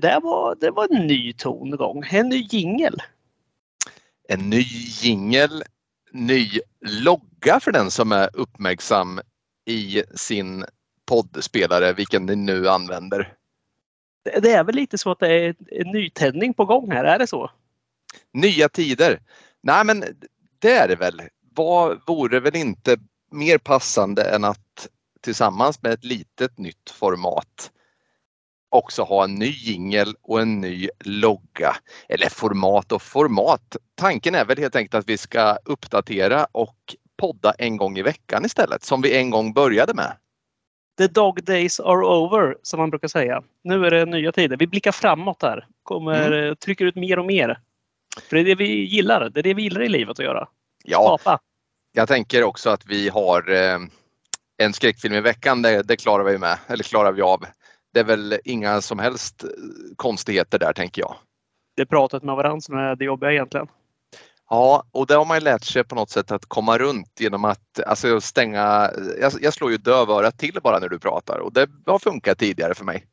Där var, det var en ny tongång, en ny jingel. En ny jingel, ny logga för den som är uppmärksam i sin poddspelare, vilken ni nu använder. Det, det är väl lite så att det är en nytändning på gång här, är det så? Nya tider. Nej men det är det väl. Vad vore väl inte mer passande än att tillsammans med ett litet nytt format också ha en ny jingel och en ny logga. Eller format och format. Tanken är väl helt enkelt att vi ska uppdatera och podda en gång i veckan istället som vi en gång började med. The dog days are over som man brukar säga. Nu är det nya tider. Vi blickar framåt här. Kommer, mm. Trycker ut mer och mer. För det är det vi gillar. Det är det vi gillar i livet att göra. Ja, Skapa. jag tänker också att vi har eh, en skräckfilm i veckan. Det, det klarar vi med, eller klarar vi av. Det är väl inga som helst eh, konstigheter där tänker jag. Det är pratet med varandra som är det jobbiga egentligen. Ja, och det har man ju lärt sig på något sätt att komma runt genom att alltså, stänga. Jag, jag slår ju dövörat till bara när du pratar och det har funkat tidigare för mig.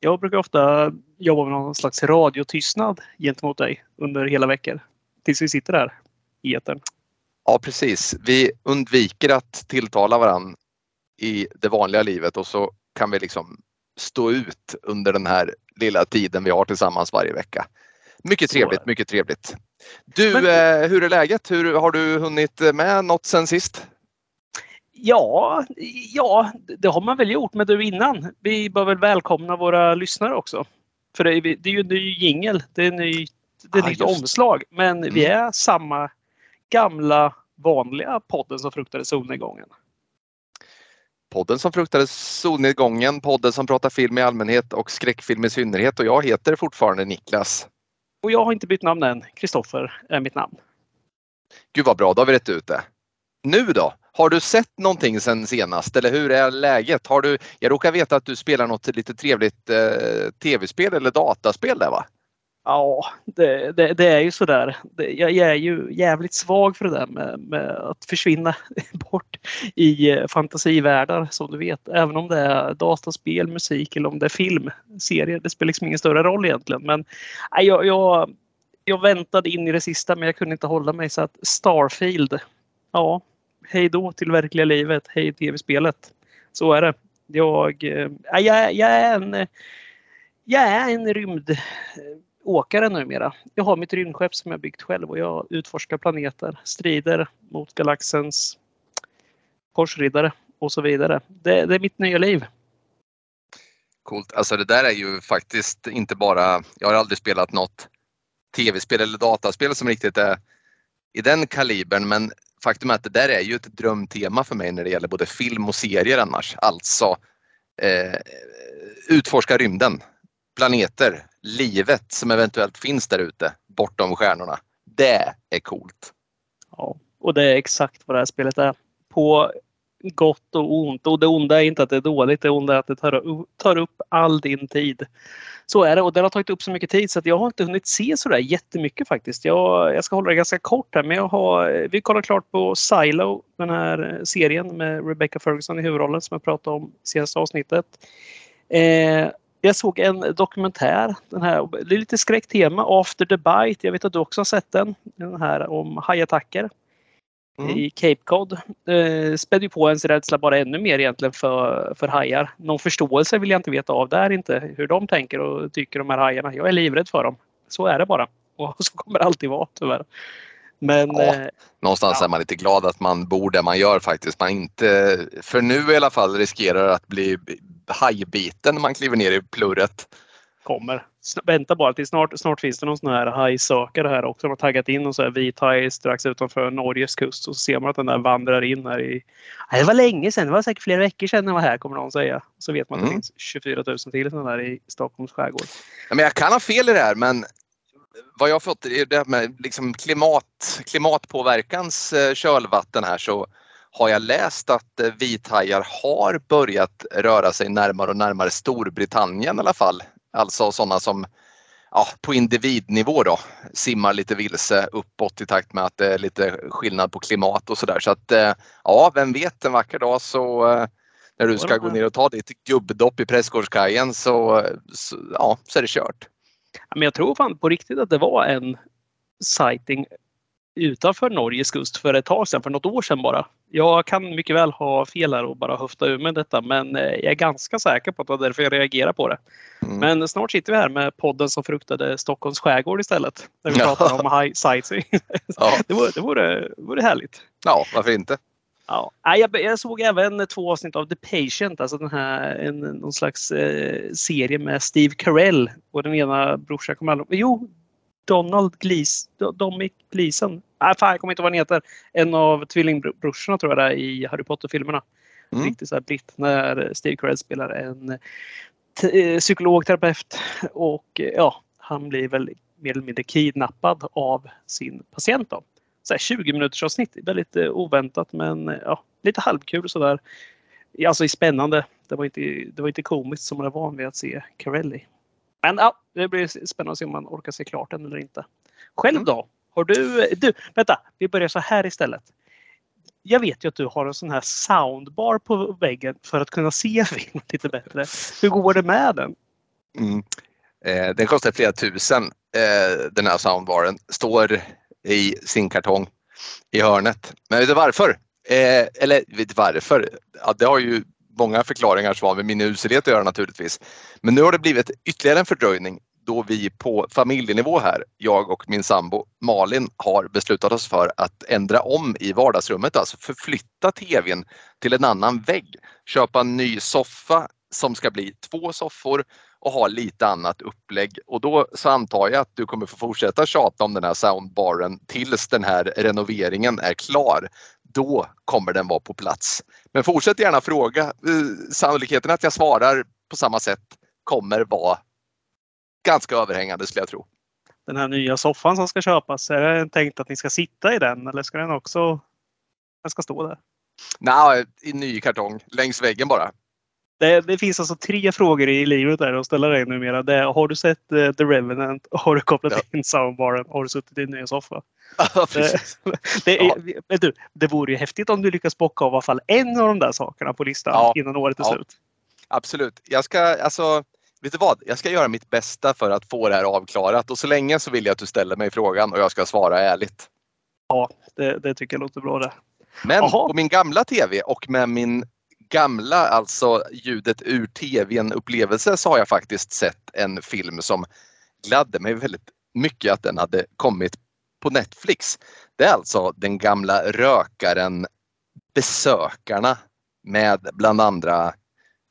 Jag brukar ofta jobba med någon slags radiotystnad gentemot dig under hela veckor. Tills vi sitter där i etern. Ja precis. Vi undviker att tilltala varandra i det vanliga livet och så kan vi liksom stå ut under den här lilla tiden vi har tillsammans varje vecka. Mycket trevligt, mycket trevligt. Du, Men, eh, hur är läget? Hur, har du hunnit med något sen sist? Ja, ja, det har man väl gjort. Men du innan, vi bör väl välkomna våra lyssnare också. För det är, det är ju en ny jingel, det är, ny, det är ah, nytt omslag. Men mm. vi är samma gamla vanliga podden som fruktade solnedgången. Podden som fruktade solnedgången, podden som pratar film i allmänhet och skräckfilm i synnerhet och jag heter fortfarande Niklas. Och jag har inte bytt namn än. Kristoffer är mitt namn. Gud vad bra, då har vi rätt ut det. Nu då? Har du sett någonting sen senast eller hur är läget? Har du, jag råkar veta att du spelar något lite trevligt eh, tv-spel eller dataspel där va? Ja, det, det, det, är ju sådär. Jag, jag är ju jävligt svag för det där med, med, att försvinna bort i eh, fantasivärldar som du vet. Även om det är dataspel, musik eller om det är film, serier. Det spelar liksom ingen större roll egentligen. Men jag, jag, jag väntade in i det sista men jag kunde inte hålla mig så att Starfield. Ja, hej då till verkliga livet. Hej tv-spelet. Så är det. Jag, eh, jag, jag är en jag är en rymd eh, åkare numera. Jag har mitt rymdskepp som jag byggt själv och jag utforskar planeter, strider mot galaxens korsriddare och så vidare. Det, det är mitt nya liv. Coolt. Alltså det där är ju faktiskt inte bara, jag har aldrig spelat något tv-spel eller dataspel som riktigt är i den kalibern men faktum är att det där är ju ett drömtema för mig när det gäller både film och serier annars. Alltså eh, utforska rymden planeter, livet som eventuellt finns där ute bortom stjärnorna. Det är coolt. Ja, och det är exakt vad det här spelet är. På gott och ont. Och det onda är inte att det är dåligt, det onda är att det tar, tar upp all din tid. Så är det och det har tagit upp så mycket tid så att jag har inte hunnit se så där jättemycket faktiskt. Jag, jag ska hålla det ganska kort här men jag har, vi kollar klart på Silo, den här serien med Rebecca Ferguson i huvudrollen som jag pratade om i senaste avsnittet. Eh, jag såg en dokumentär, den här, det är lite skräcktema, After the Bite. Jag vet att du också har sett den. Den här om hajattacker mm. i Cape Cod. Eh, spädde på ens rädsla bara ännu mer egentligen för, för hajar. Någon förståelse vill jag inte veta av där inte. Hur de tänker och tycker de här hajarna. Jag är livrädd för dem. Så är det bara. Och så kommer det alltid vara tyvärr. Men, ja, eh, någonstans ja. är man lite glad att man bor där man gör faktiskt. Man inte, för nu i alla fall, riskerar att bli hajbiten när man kliver ner i plurret. Kommer. Vänta bara till snart, snart finns det någon sån här hajsökare här också. De har taggat in någon sån här vit haj strax utanför Norges kust och så ser man att den där vandrar in här i... det var länge sedan, det var säkert flera veckor sedan den var här kommer någon säga. Så vet man att det mm. finns 24 000 till sådana där i Stockholms skärgård. Ja, men jag kan ha fel i det här men vad jag fått i det med liksom klimat, klimatpåverkans eh, kölvatten här så har jag läst att eh, vithajar har börjat röra sig närmare och närmare Storbritannien i alla fall. Alltså sådana som ja, på individnivå då simmar lite vilse uppåt i takt med att det är lite skillnad på klimat och sådär. Så att eh, ja, vem vet en vacker dag så När du ska gå ner och ta ditt gubbdopp i Prästgårdskajen så, så, ja, så är det kört. Men jag tror fan på riktigt att det var en sighting utanför Norges kust för ett tag sedan, för något år sedan bara. Jag kan mycket väl ha fel här och bara höfta ur med detta, men eh, jag är ganska säker på att det var därför jag reagerar på det. Mm. Men snart sitter vi här med podden som fruktade Stockholms skärgård istället. Där vi pratar om high sightseeing. Ja. det, vore, det, vore, det vore härligt. Ja, varför inte? Ja. Jag, jag såg även två avsnitt av The Patient, alltså den här, en, någon slags eh, serie med Steve Carell och den ena brorsan kommer aldrig Jo, Donald Glees, Dominic Gleeson. Nej, fan, jag kommer inte ihåg vad han heter. En av tvillingbrorsorna tror jag det är i Harry Potter-filmerna. Mm. Riktigt så här britt när Steve Carell spelar en eh, psykologterapeut och ja, han blir väl mer eller mindre kidnappad av sin patient. Då. Så här 20 minuters avsnitt. Väldigt eh, oväntat men ja, lite halvkul sådär. Alltså spännande. Det var inte, det var inte komiskt som man är van vid att se Carelli. Men ja, det blir spännande att se om man orkar se klart den eller inte. Själv mm. då? Har du, du, vänta, vi börjar så här istället. Jag vet ju att du har en sån här soundbar på väggen för att kunna se filmen lite bättre. Hur går det med den? Mm. Eh, den kostar flera tusen eh, den här soundbaren. Står i sin kartong i hörnet. Men vet du varför? Eh, eller vet du varför? Ja, det har ju många förklaringar som har med min uselhet att göra naturligtvis. Men nu har det blivit ytterligare en fördröjning då vi på familjenivå här, jag och min sambo Malin har beslutat oss för att ändra om i vardagsrummet, alltså förflytta tvn till en annan vägg, köpa en ny soffa som ska bli två soffor och ha lite annat upplägg och då så antar jag att du kommer få fortsätta tjata om den här soundbaren tills den här renoveringen är klar då kommer den vara på plats. Men fortsätt gärna fråga. Eh, sannolikheten att jag svarar på samma sätt kommer vara ganska överhängande skulle jag tro. Den här nya soffan som ska köpas, är det tänkt att ni ska sitta i den eller ska den också den ska stå där? Nej, i ny kartong längs väggen bara. Det, det, finns alltså tre frågor i livet där att ställa dig numera. Det är, har du sett uh, The Revenant? Har du kopplat ja. in soundbaren? Har du suttit i din nya soffa? Ja, det, det, är, ja. du, det vore ju häftigt om du lyckas bocka av i alla fall en av de där sakerna på listan ja. innan året är slut. Absolut. Jag ska alltså Vet du vad? Jag ska göra mitt bästa för att få det här avklarat och så länge så vill jag att du ställer mig frågan och jag ska svara ärligt. Ja, det, det tycker jag låter bra det. Men Aha. på min gamla TV och med min gamla, alltså ljudet ur tvn upplevelse så har jag faktiskt sett en film som gladde mig väldigt mycket att den hade kommit på Netflix. Det är alltså den gamla rökaren Besökarna med bland andra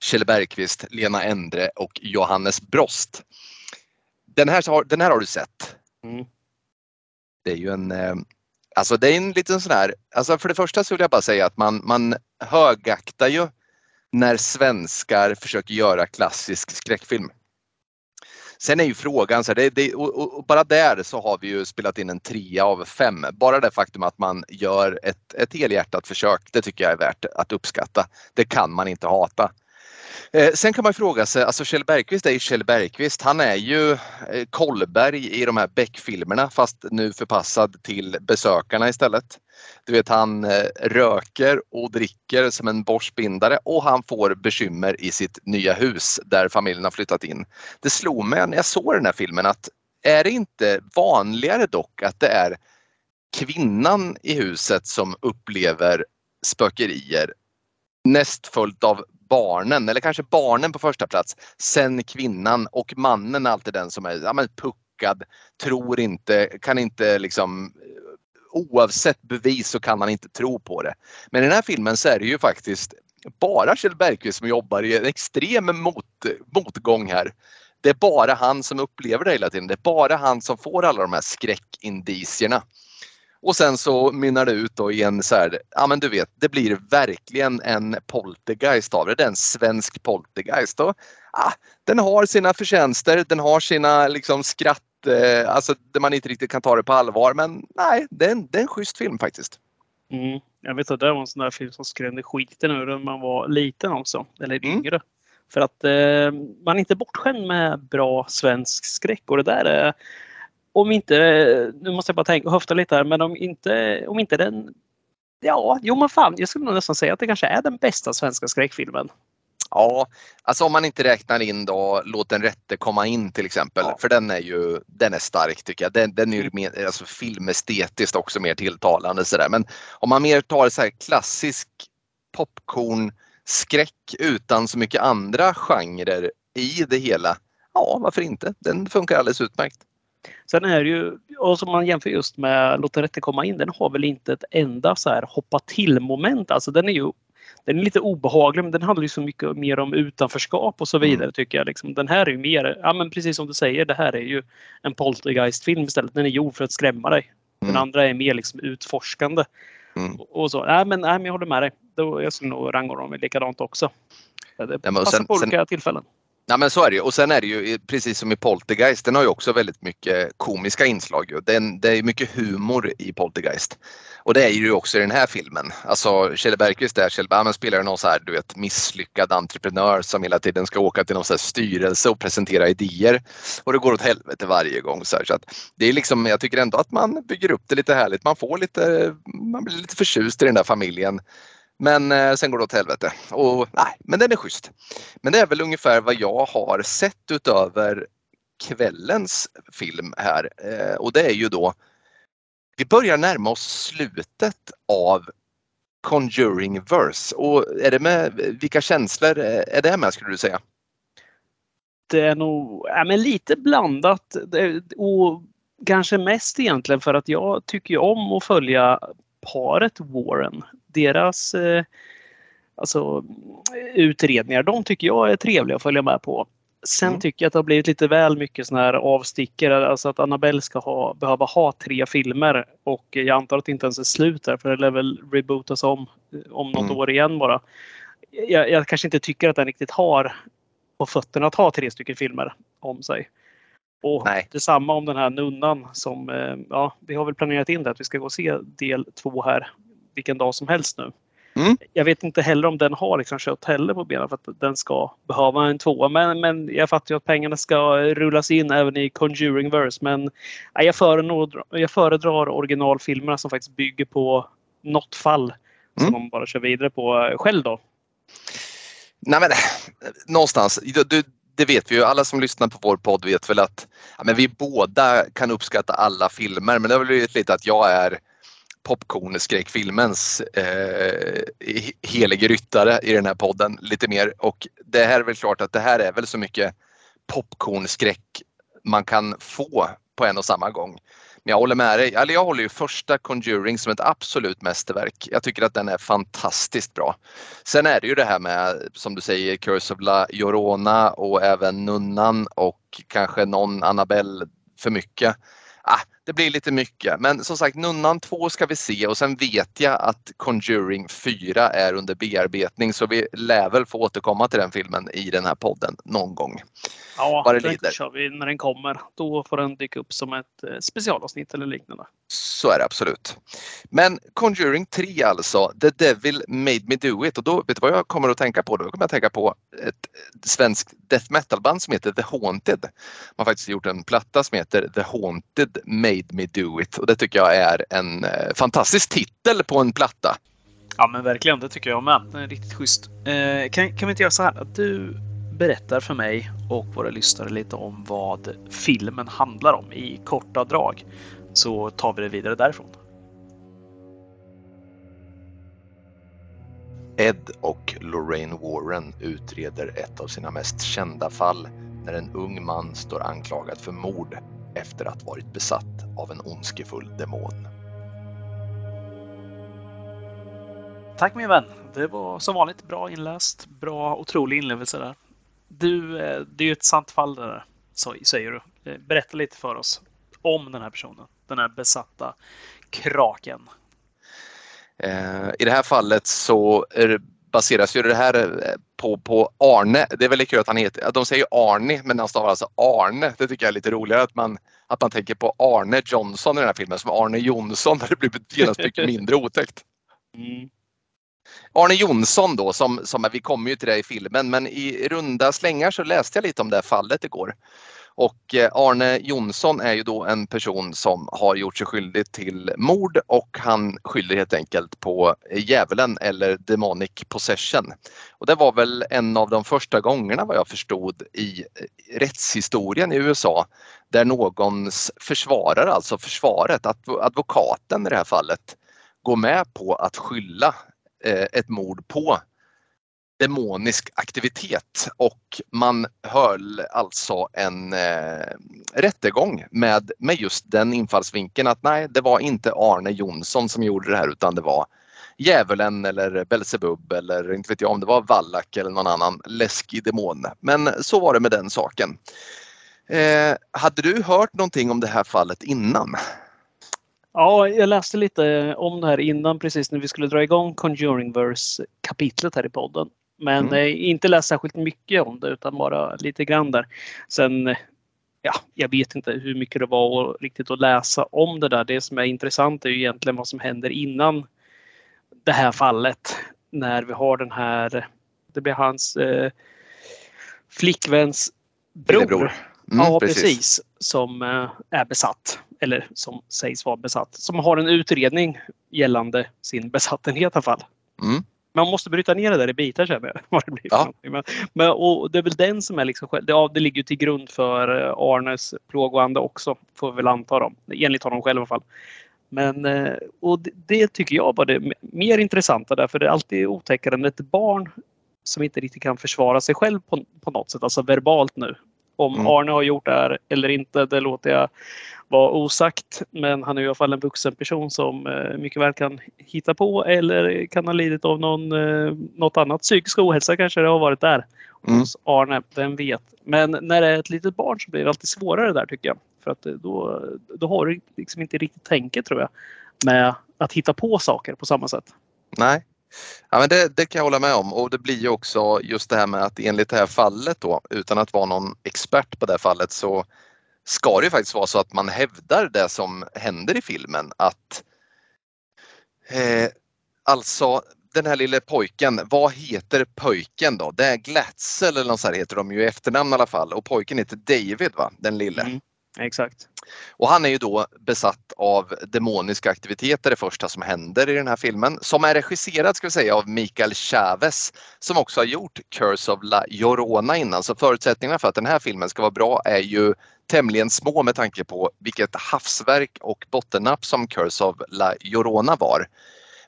Kjell Bergqvist, Lena Endre och Johannes Brost. Den här, den här har du sett. Mm. Det är ju en eh, Alltså det är en liten sån här, alltså för det första så vill jag bara säga att man, man högaktar ju när svenskar försöker göra klassisk skräckfilm. Sen är ju frågan, så här, det, det, och, och, bara där så har vi ju spelat in en trea av fem. Bara det faktum att man gör ett, ett helhjärtat försök, det tycker jag är värt att uppskatta. Det kan man inte hata. Eh, sen kan man fråga sig, alltså Kjell Bergqvist är ju Kjell Bergqvist. Han är ju eh, Kollberg i de här Beck-filmerna fast nu förpassad till besökarna istället. Du vet han eh, röker och dricker som en borstbindare och han får bekymmer i sitt nya hus där familjen har flyttat in. Det slog mig när jag såg den här filmen att är det inte vanligare dock att det är kvinnan i huset som upplever spökerier näst följt av barnen, eller kanske barnen på första plats, sen kvinnan och mannen är alltid den som är ja, men puckad, tror inte, kan inte liksom oavsett bevis så kan han inte tro på det. Men i den här filmen så är det ju faktiskt bara Kjell Bergqvist som jobbar i en extrem mot, motgång här. Det är bara han som upplever det hela tiden. Det är bara han som får alla de här skräckindicierna. Och sen så mynnar det ut då i en så här, ja men du vet, det blir verkligen en poltergeist av det. Det är en svensk poltergeist. Och, ah, den har sina förtjänster, den har sina liksom skratt, eh, alltså där man inte riktigt kan ta det på allvar. Men nej, det är en, det är en schysst film faktiskt. Mm. Jag vet att det var en sån där film som skrämde skiten ur när man var liten också, eller mm. yngre. För att eh, man är inte bortskämd med bra svensk skräck och det där är om inte, nu måste jag bara tänka, höfta lite här, men om inte, om inte den Ja, jo men fan, jag skulle nog nästan säga att det kanske är den bästa svenska skräckfilmen. Ja, alltså om man inte räknar in då Låt den rätte komma in till exempel. Ja. För den är ju den är stark tycker jag. Den, den är ju mm. mer, alltså filmestetiskt också mer tilltalande sådär. Men om man mer tar så här klassisk popcorn skräck utan så mycket andra genrer i det hela. Ja, varför inte? Den funkar alldeles utmärkt. Sen är det ju, och som man jämför just med Låt den rätte komma in, den har väl inte ett enda så här hoppa till moment. Alltså den är ju den är lite obehaglig men den handlar ju så mycket mer om utanförskap och så mm. vidare mm. tycker jag. Liksom, den här är ju mer, ja men precis som du säger, det här är ju en poltergeist-film istället. Den är gjord för att skrämma dig. Den mm. andra är mer liksom utforskande. Mm. Och så. Nej, men, nej, men jag håller med dig. Då, jag skulle nog rangordna dem likadant också. Det ja, passar sen, på olika sen, tillfällen. Ja men så är det ju och sen är det ju precis som i Poltergeist, den har ju också väldigt mycket komiska inslag. Ju. Den, det är mycket humor i Poltergeist. Och det är ju också i den här filmen. Alltså Kjell Bergqvist där, Kjell Bergman spelar någon så här, du vet, misslyckad entreprenör som hela tiden ska åka till någon så styrelse och presentera idéer. Och det går åt helvete varje gång. Så, här. så att det är liksom, jag tycker ändå att man bygger upp det lite härligt. Man får lite, man blir lite förtjust i den där familjen. Men eh, sen går det åt helvete. Och, nej, men den är schysst. Men det är väl ungefär vad jag har sett utöver kvällens film här. Eh, och det är ju då vi börjar närma oss slutet av Conjuring Verse och är det med, vilka känslor eh, är det med skulle du säga? Det är nog ja, men lite blandat och kanske mest egentligen för att jag tycker om att följa paret Warren. Deras eh, alltså, utredningar, de tycker jag är trevliga att följa med på. Sen mm. tycker jag att det har blivit lite väl mycket sådana här avstickare. Alltså att Annabelle ska ha, behöva ha tre filmer och jag antar att det inte ens är slut där för det lär väl rebootas om om något mm. år igen bara. Jag, jag, kanske inte tycker att den riktigt har på fötterna att ha tre stycken filmer om sig. Och Nej. detsamma om den här nunnan som, eh, ja, vi har väl planerat in det att vi ska gå och se del två här vilken dag som helst nu. Mm. Jag vet inte heller om den har liksom kött heller på benen för att den ska behöva en tvåa. Men, men jag fattar ju att pengarna ska rullas in även i Conjuring Verse. Men nej, jag, föredrar, jag föredrar originalfilmerna som faktiskt bygger på något fall som mm. man bara kör vidare på själv då. Nej men någonstans, du, det vet vi ju. Alla som lyssnar på vår podd vet väl att ja, men vi båda kan uppskatta alla filmer. Men det har blivit lite att jag är popcornskräckfilmens eh, helige ryttare i den här podden lite mer och det här är väl klart att det här är väl så mycket popcornskräck man kan få på en och samma gång. Men jag håller med dig, eller jag håller ju första Conjuring som ett absolut mästerverk. Jag tycker att den är fantastiskt bra. Sen är det ju det här med, som du säger, Curse of La Llorona och även Nunnan och kanske någon Annabelle för mycket ah, det blir lite mycket. Men som sagt, Nunnan 2 ska vi se och sen vet jag att Conjuring 4 är under bearbetning så vi lär väl få återkomma till den filmen i den här podden någon gång. Ja, Vad det den kör vi när den kommer. Då får den dyka upp som ett eh, specialavsnitt eller liknande. Så är det absolut. Men Conjuring 3 alltså, The Devil Made Me Do It och då, vet du vad jag kommer att tänka på? Då kommer jag tänka på ett svenskt death metal band som heter The Haunted. Man har faktiskt gjort en platta som heter The Haunted Made Me Do It och det tycker jag är en eh, fantastisk titel på en platta. Ja men verkligen, det tycker jag med. Den är riktigt schysst. Eh, kan, kan vi inte göra så här att du berättar för mig och våra lyssnare lite om vad filmen handlar om i korta drag. Så tar vi det vidare därifrån. Ed och Lorraine Warren utreder ett av sina mest kända fall när en ung man står anklagad för mord efter att varit besatt av en ondskefull demon. Tack min vän! Det var som vanligt bra inläst, bra otrolig inlevelse där. Du, eh, det är ju ett sant fall det där, säger du. Eh, berätta lite för oss om den här personen, den här besatta kraken. Eh, I det här fallet så baseras ju det här på, på Arne. Det är väldigt kul att han heter, de säger Arne men han stavar alltså Arne. Det tycker jag är lite roligare att man, att man tänker på Arne Johnson i den här filmen som Arne Jonsson. Där det blir genast mycket mindre otäckt. Mm. Arne Jonsson då, som, som vi kommer ju till det i filmen, men i runda slängar så läste jag lite om det här fallet igår. Och eh, Arne Jonsson är ju då en person som har gjort sig skyldig till mord och han skyller helt enkelt på djävulen eller demonic possession. Och det var väl en av de första gångerna vad jag förstod i eh, rättshistorien i USA där någons försvarare, alltså försvaret, advokaten i det här fallet, går med på att skylla eh, ett mord på demonisk aktivitet och man höll alltså en eh, rättegång med, med just den infallsvinkeln att nej, det var inte Arne Jonsson som gjorde det här utan det var djävulen eller Belsebub eller inte vet jag om det var Wallach eller någon annan läskig demon. Men så var det med den saken. Eh, hade du hört någonting om det här fallet innan? Ja, jag läste lite om det här innan precis när vi skulle dra igång Conjuringverse kapitlet här i podden. Men mm. eh, inte läst särskilt mycket om det utan bara lite grann där. Sen, ja, jag vet inte hur mycket det var riktigt att läsa om det där. Det som är intressant är ju egentligen vad som händer innan det här fallet. När vi har den här, det blir hans eh, flickväns bror. bror. Mm, ja, precis. precis. Som eh, är besatt. Eller som sägs vara besatt. Som har en utredning gällande sin besattenhet i alla fall. Mm man måste bryta ner det där i bitar känner jag. Vad det blir ja. men, men, och det är väl den som är liksom, det, ja, det ligger till grund för eh, Arnes plågoande också. Får vi väl anta dem. Enligt honom själv i alla fall. Men eh, och det, det tycker jag var det mer intressanta därför det är alltid otäckare än ett barn som inte riktigt kan försvara sig själv på, på något sätt, alltså verbalt nu. Om mm. Arne har gjort det här eller inte, det låter jag vara osagt. Men han är i alla fall en vuxen person som eh, mycket väl kan hitta på eller kan ha lidit av någon, eh, något annat. Psykisk ohälsa kanske det har varit där mm. hos Arne, vem vet. Men när det är ett litet barn så blir det alltid svårare där tycker jag. För att eh, då, då har du liksom inte riktigt tänket tror jag med att hitta på saker på samma sätt. Nej, Ja, men det, det, kan jag hålla med om och det blir ju också just det här med att enligt det här fallet då utan att vara någon expert på det här fallet så ska det ju faktiskt vara så att man hävdar det som händer i filmen att eh, alltså den här lille pojken, vad heter pojken då? Det är Glatzel eller något så heter de ju i efternamn i alla fall och pojken heter David va, den lille. Mm. Exakt. Och han är ju då besatt av demoniska aktiviteter, det första som händer i den här filmen, som är regisserad ska vi säga av Mikael Chavez som också har gjort Curse of La Llorona innan. Så förutsättningarna för att den här filmen ska vara bra är ju tämligen små med tanke på vilket havsverk och bottennapp som Curse of La Llorona var.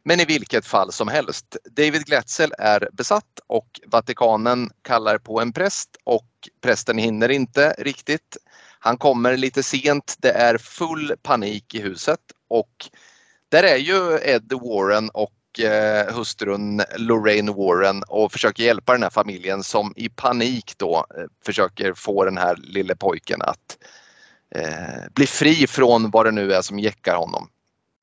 Men i vilket fall som helst, David Glätzel är besatt och Vatikanen kallar på en präst och prästen hinner inte riktigt han kommer lite sent, det är full panik i huset och där är ju Ed Warren och eh, hustrun Lorraine Warren och försöker hjälpa den här familjen som i panik då eh, försöker få den här lille pojken att eh, bli fri från vad det nu är som jäckar honom.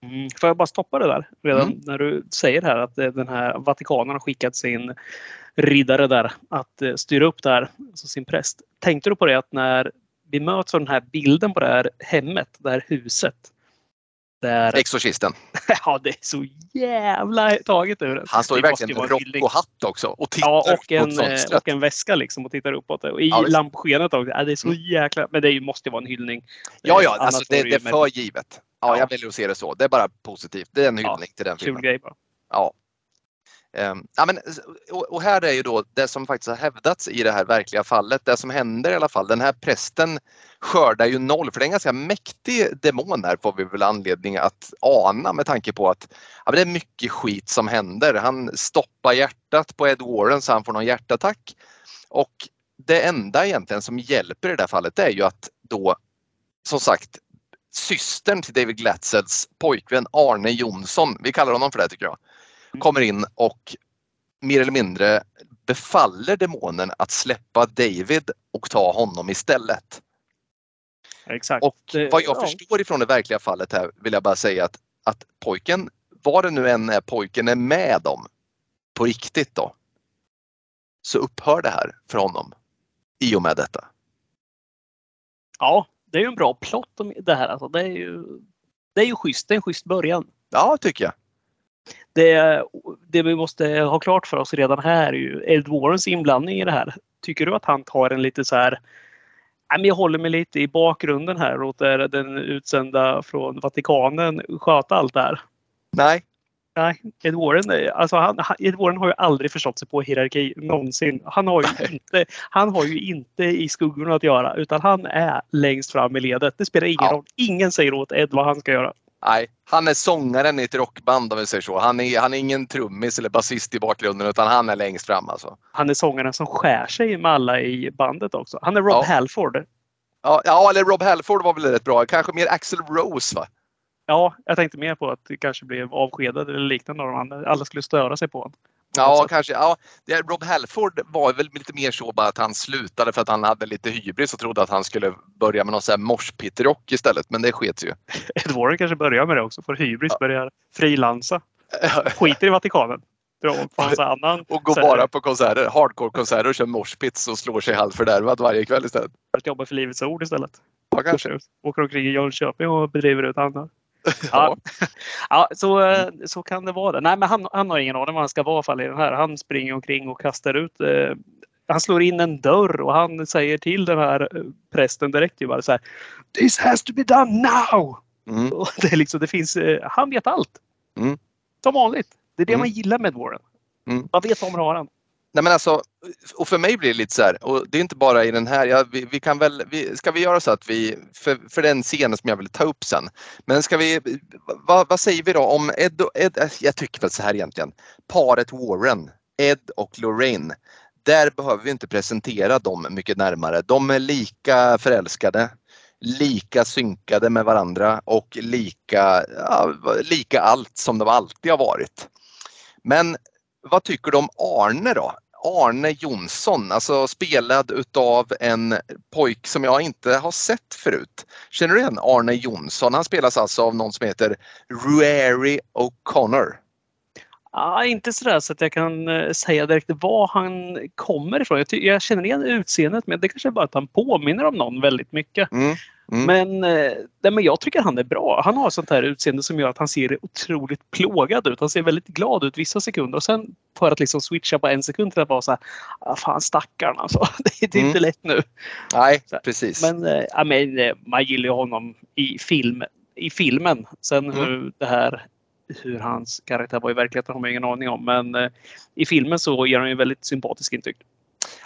Mm. Får jag bara stoppa det där redan mm. när du säger här att den här Vatikanen har skickat sin riddare där att eh, styra upp det här, alltså sin präst. Tänkte du på det att när vi möts av den här bilden på det här hemmet, det här huset. Där... Exorcisten. ja, det är så jävla taget ur det. Han står ju verkligen med rock och hatt också och tittar ja, och en, mot och en väska liksom och tittar uppåt. Och i ja, lampskenet också. Ja, det är så mm. jäkla... Men det måste vara en hyllning. Ja, ja, alltså, det, det, är för givet. Ja, ja, jag väljer att se det så. Det är bara positivt. Det är en hyllning till den filmen. Kul grej bara. Ja, Ehm, ja, men, och här är ju då det som faktiskt har hävdats i det här verkliga fallet, det som händer i alla fall. Den här prästen skördar ju noll, för det är en ganska mäktig demon här får vi väl anledning att ana med tanke på att ja, det är mycket skit som händer. Han stoppar hjärtat på Ed Warren så han får någon hjärtattack. Och det enda egentligen som hjälper i det här fallet är ju att då som sagt systern till David Glatzels pojkvän Arne Jonsson, vi kallar honom för det tycker jag, Mm kommer in och mer eller mindre befaller demonen att släppa David och ta honom istället. Exakt. Och vad jag ja. förstår ifrån det verkliga fallet här vill jag bara säga att, att pojken, vad det nu än är pojken är med om på riktigt då, så upphör det här för honom i och med detta. Ja, det är ju en bra plott om det här. Alltså, det, är ju, det är ju schysst. Det är en schysst början. Ja, tycker jag det, det vi måste ha klart för oss redan här är ju Ed Warrens inblandning i det här. Tycker du att han tar en lite så här jag håller mig lite i bakgrunden här och låter den utsända från Vatikanen sköta allt det här. Nej. Nej, Ed Warren, alltså han, Ed Warren har ju aldrig förstått sig på hierarki någonsin. Han har ju, inte, han har ju inte i skuggorna att göra utan han är längst fram i ledet. Det spelar ingen ja. roll. Ingen säger åt Ed vad han ska göra. Nej, han är sångaren i ett rockband om vi säger så. Han är, han är ingen trummis eller basist i bakgrunden utan han är längst fram alltså. Han är sångaren som skär sig med alla i bandet också. Han är Rob ja. Halford. Ja, ja, eller Rob Halford var väl rätt bra. Kanske mer Axel Rose va? Ja, jag tänkte mer på att det kanske blev avskedad eller liknande av de andra. Alla skulle störa sig på honom. Ja, kanske. Ja, Rob Halford var väl lite mer så bara att han slutade för att han hade lite hybris och trodde att han skulle börja med någon sån här morspittrock istället. Men det sket ju. Ed Warren kanske börjar med det också. Får hybris, ja. börjar frilansa. Skiter i Vatikanen. Annan, och går bara på konserter, hardcore-konserter och kör morspits och slår sig halvt fördärvad varje kväll istället. Att jobba för Livets Ord istället. Ja, kanske. Åker omkring i Jönköping och bedriver ut annat. Ja. ja, så, eh, så kan det vara. Nej, men han, han har ingen aning vad han ska vara fall i den här. Han springer omkring och kastar ut. Eh, han slår in en dörr och han säger till den här eh, prästen direkt ju bara så här. This has to be done now! Mm. Och det, är liksom, det finns, eh, han vet allt. Mm. Som vanligt. Det är det mm. man gillar med Warren. Mm. Man vet vad man har han. Nej men alltså, och för mig blir det lite så här, och det är inte bara i den här, ja, vi, vi, kan väl, vi, ska vi göra så att vi, för, för den scenen som jag vill ta upp sen, men ska vi, vad, vad säger vi då om Ed och Ed, äh, jag tycker väl så här egentligen, paret Warren, Ed och Lorraine, där behöver vi inte presentera dem mycket närmare. De är lika förälskade, lika synkade med varandra och lika, ja, lika allt som de alltid har varit. Men vad tycker du om Arne då? Arne Jonsson, alltså spelad utav en pojk som jag inte har sett förut. Känner du igen Arne Jonsson? Han spelas alltså av någon som heter Ruari O'Connor. Ja, inte sådär så att jag kan eh, säga direkt var han kommer ifrån. Jag, jag känner igen utseendet men det kanske är bara att han påminner om någon väldigt mycket. Mm. Mm. Men, eh, men jag tycker han är bra. Han har sånt här utseende som gör att han ser otroligt plågad ut. Han ser väldigt glad ut vissa sekunder och sen för att liksom switcha på en sekund till att vara så här, ah, fan stackarn alltså. Det är mm. inte lätt nu. Nej, precis. Men, äh, men eh, man gillar ju honom i, film, i filmen. Sen mm. hur det här hur hans karaktär var i verkligheten har man ingen aning om. Men i filmen så ger han ju väldigt sympatisk intryck.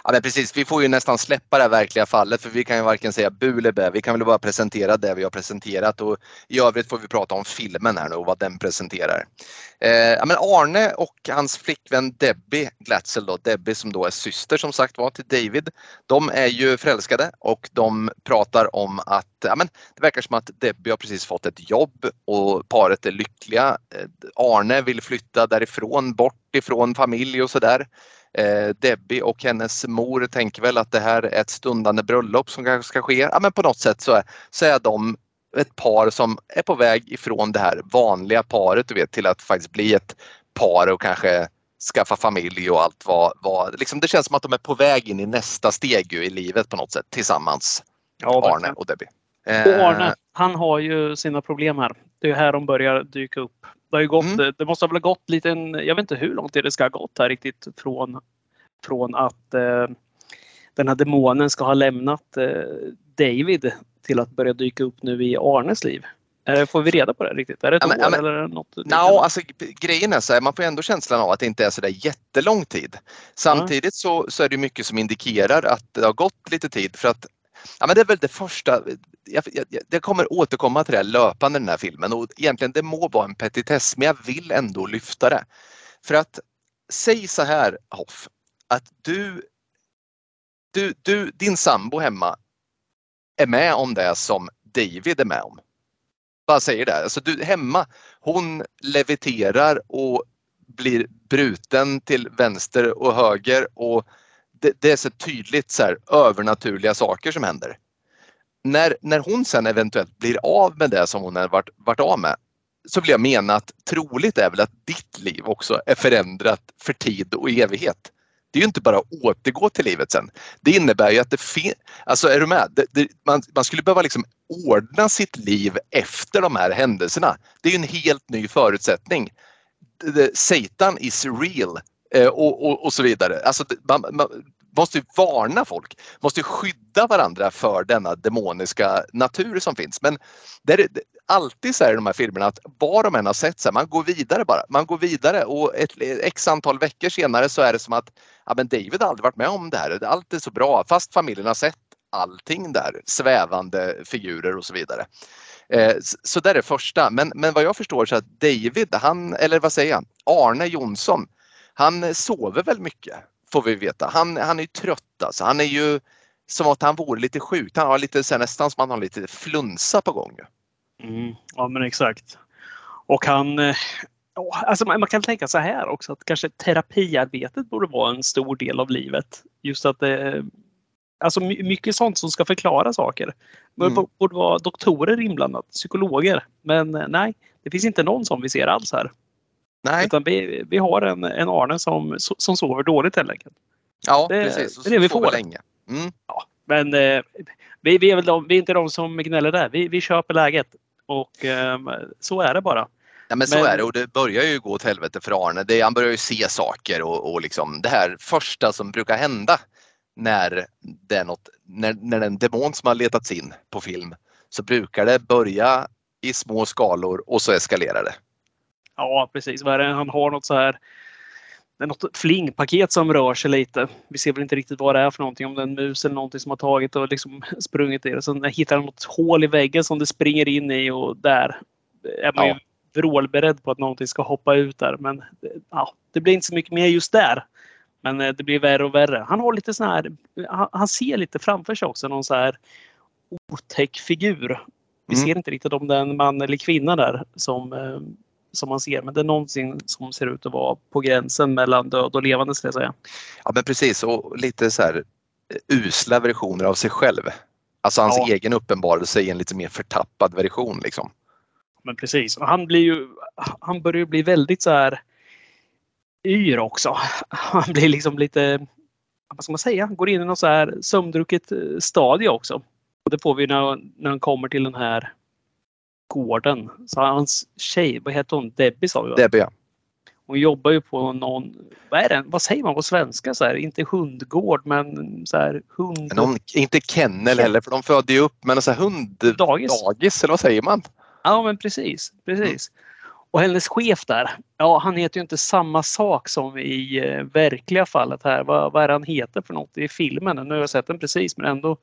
Ja, men precis. Vi får ju nästan släppa det verkliga fallet för vi kan ju varken säga bu eller bä. Vi kan väl bara presentera det vi har presenterat och i övrigt får vi prata om filmen här nu och vad den presenterar. Eh, ja, men Arne och hans flickvän Debbie Glatzel, då, Debbie som då är syster som sagt var till David. De är ju förälskade och de pratar om att ja, men det verkar som att Debbie har precis fått ett jobb och paret är lyckliga. Eh, Arne vill flytta därifrån, bort ifrån familj och sådär. Eh, Debbie och hennes mor tänker väl att det här är ett stundande bröllop som kanske ska ske. Ja, men på något sätt så är, så är de ett par som är på väg ifrån det här vanliga paret du vet, till att faktiskt bli ett par och kanske skaffa familj och allt vad, vad liksom det känns som att de är på väg in i nästa steg i livet på något sätt tillsammans. Ja, Arne och Debbie. Och Arne, eh, han har ju sina problem här. Det är här de börjar dyka upp. Det, har ju gått, mm. det måste ha gått lite, jag vet inte hur långt det ska ha gått här riktigt från, från att eh, den här demonen ska ha lämnat eh, David till att börja dyka upp nu i Arnes liv. Får vi reda på det riktigt? Är det ett ja, men, år men, eller något? No, alltså, grejen är så här, man får ändå känslan av att det inte är så där jättelång tid. Samtidigt mm. så, så är det mycket som indikerar att det har gått lite tid för att ja, men det är väl det första, jag, jag, jag kommer återkomma till det här löpande i den här filmen och egentligen det må vara en petitess men jag vill ändå lyfta det. För att säg så här Hoff, att du, du, du din sambo hemma är med om det som David är med om. Bara säger det. Alltså du hemma, hon leviterar och blir bruten till vänster och höger och det, det är så tydligt så här, övernaturliga saker som händer. När, när hon sen eventuellt blir av med det som hon har varit, varit av med så vill jag mena att troligt är väl att ditt liv också är förändrat för tid och evighet. Det är ju inte bara att återgå till livet sen. Det innebär ju att det finns, alltså är du med? Det, det, man, man, skulle behöva liksom ordna sitt liv efter de här händelserna. Det är ju en helt ny förutsättning. Satan is real Eh, och, och, och, så vidare. Alltså, man, man, måste varna folk, måste skydda varandra för denna demoniska natur som finns. Men det är alltid så här i de här filmerna att vad de än har sett, så här, man går vidare bara. Man går vidare och ett x antal veckor senare så är det som att ja, men David har aldrig varit med om det här. Allt är så bra fast familjen har sett allting där, svävande figurer och så vidare. Eh, så det är det första. Men, men vad jag förstår så att David, han, eller vad säger jag, Arne Jonsson, han sover väl mycket får vi veta. Han, han är ju trött alltså. Han är ju som att han vore lite sjuk. Han har lite så nästan som att han har lite flunsa på gång. Mm, ja men exakt. Och han eh, Alltså man kan tänka så här också att kanske terapiarbetet borde vara en stor del av livet. Just att det, Alltså mycket sånt som ska förklara saker. Det mm. borde vara doktorer inblandat, psykologer. Men eh, nej, det finns inte någon som vi ser alls här. Nej. Utan vi, vi har en, en Arne som, som sover dåligt helt enkelt. Ja, det, precis. Det är det vi får. Länge. Mm. Ja, men eh, vi, vi, är väl de, vi är inte de som gnäller där. Vi, vi köper läget. Och eh, så är det bara. Ja, men så men... är det och det börjar ju gå åt helvete för Arne. Det, han börjar ju se saker och, och liksom det här första som brukar hända när det är något, när, när det är en demon som har letats in på film så brukar det börja i små skalor och så eskalerar det. Ja precis, vad är det? han har något så här det är något flingpaket som rör sig lite. Vi ser väl inte riktigt vad det är för någonting. Om det är en mus eller någonting som har tagit och liksom sprungit i det. Sen hittar han något hål i väggen som det springer in i och där är man ja. ju vrålberedd på att någonting ska hoppa ut där. Men ja, det blir inte så mycket mer just där. Men eh, det blir värre och värre. Han har lite sån här, han ser lite framför sig också någon så här otäck figur. Vi mm. ser inte riktigt om det är en man eller kvinna där som, eh, som man ser. Men det är någonting som ser ut att vara på gränsen mellan död och levande skulle jag säga. Ja men precis och lite så här eh, usla versioner av sig själv. Alltså hans ja. egen uppenbarelse i en lite mer förtappad version liksom. Men precis. Han blir ju, han börjar bli väldigt så här yr också. Han blir liksom lite, vad ska man säga, går in i något så här sömndrucket eh, stadie också. Och det får vi när, när han kommer till den här gården. Så hans tjej, vad heter hon? Debbie sa vi va? Debbie ja. Hon jobbar ju på någon, vad är det, vad säger man på svenska? Så här, inte hundgård men så här hund... Någon, inte kennel heller för de föder ju upp men så här hund... Dagis. Dagis eller vad säger man? Ja men precis, precis. Mm. Och hennes chef där, ja han heter ju inte samma sak som i eh, verkliga fallet här. Vad, vad är det han heter för något i filmen? Nu har jag sett den precis men ändå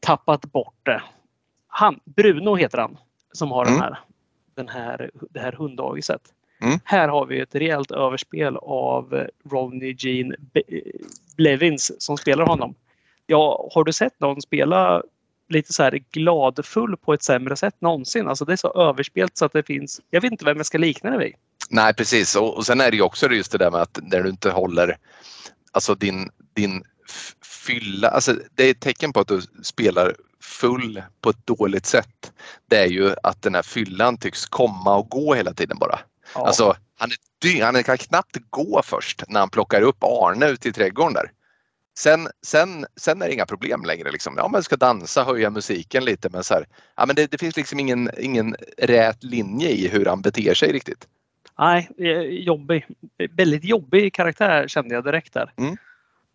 tappat bort det. Han, Bruno heter han som har mm. den här, den här, det här hunddagiset. Mm. Här har vi ett rejält överspel av Ronnie Jean Blevins som spelar honom. Ja, har du sett någon spela lite så här gladfull på ett sämre sätt någonsin. Alltså det är så överspelt så att det finns, jag vet inte vem jag ska likna det vid. Nej precis och, och sen är det ju också just det där med att när du inte håller alltså din, din fylla, alltså det är ett tecken på att du spelar full på ett dåligt sätt. Det är ju att den här fyllan tycks komma och gå hela tiden bara. Ja. Alltså han, är, han kan knappt gå först när han plockar upp Arne ute i trädgården där. Sen, sen, sen är det inga problem längre. Liksom. Ja, man ska dansa, höja musiken lite men så här, ja, men det, det, finns liksom ingen, ingen rät linje i hur han beter sig riktigt. Nej, jobbig. Väldigt jobbig karaktär kände jag direkt där. Mm.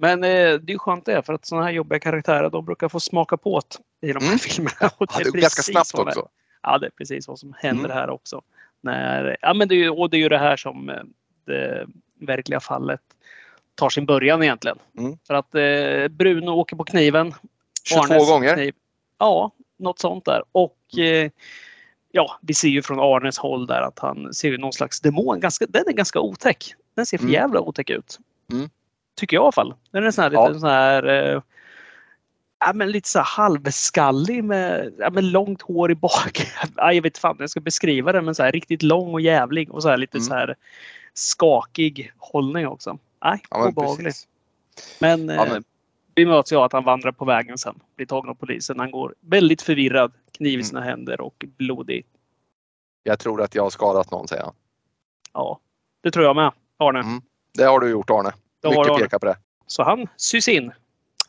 Men eh, det är skönt det för att sådana här jobbiga karaktärer de brukar få smaka på det i de här mm. filmerna. Och det, ja, det är ganska snabbt också. Ja, det är precis vad som händer mm. här också. När, ja, men det är, och det är ju det här som eh, det verkliga fallet tar sin början egentligen. Mm. För att eh, Bruno åker på kniven. 22 Arnes gånger? Kniv. Ja, något sånt där. Och eh, ja, vi ser ju från Arnes håll där att han ser någon slags demon. Ganska, den är ganska otäck. Den ser för mm. jävla otäck ut. Mm. Tycker jag i alla fall. Den är sån här, ja. lite sån här eh, ja, men lite så halvskallig med, ja, med långt hår i bak. ja, jag vet fan hur jag ska beskriva det men så här riktigt lång och jävlig och så här lite mm. så här skakig hållning också. Nej, ja, obehagligt. Men, ja, men... Eh, vi möts ju av att han vandrar på vägen sen. Blir tagen av polisen. Han går väldigt förvirrad, kniv i mm. sina mm. händer och blodig. Jag tror att jag har skadat någon säger han. Ja, det tror jag med Arne. Mm. Det har du gjort Arne. Det Mycket pekar på det. Så han sys in.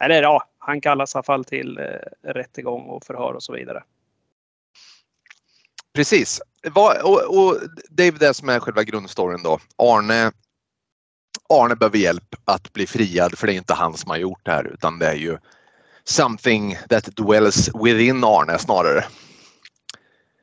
Eller ja, han kallas i alla fall till eh, rättegång och förhör och så vidare. Precis. Och, och det är det som är själva grundstoryn då. Arne Arne behöver hjälp att bli friad för det är inte han som har gjort det här utan det är ju something that dwells within Arne snarare.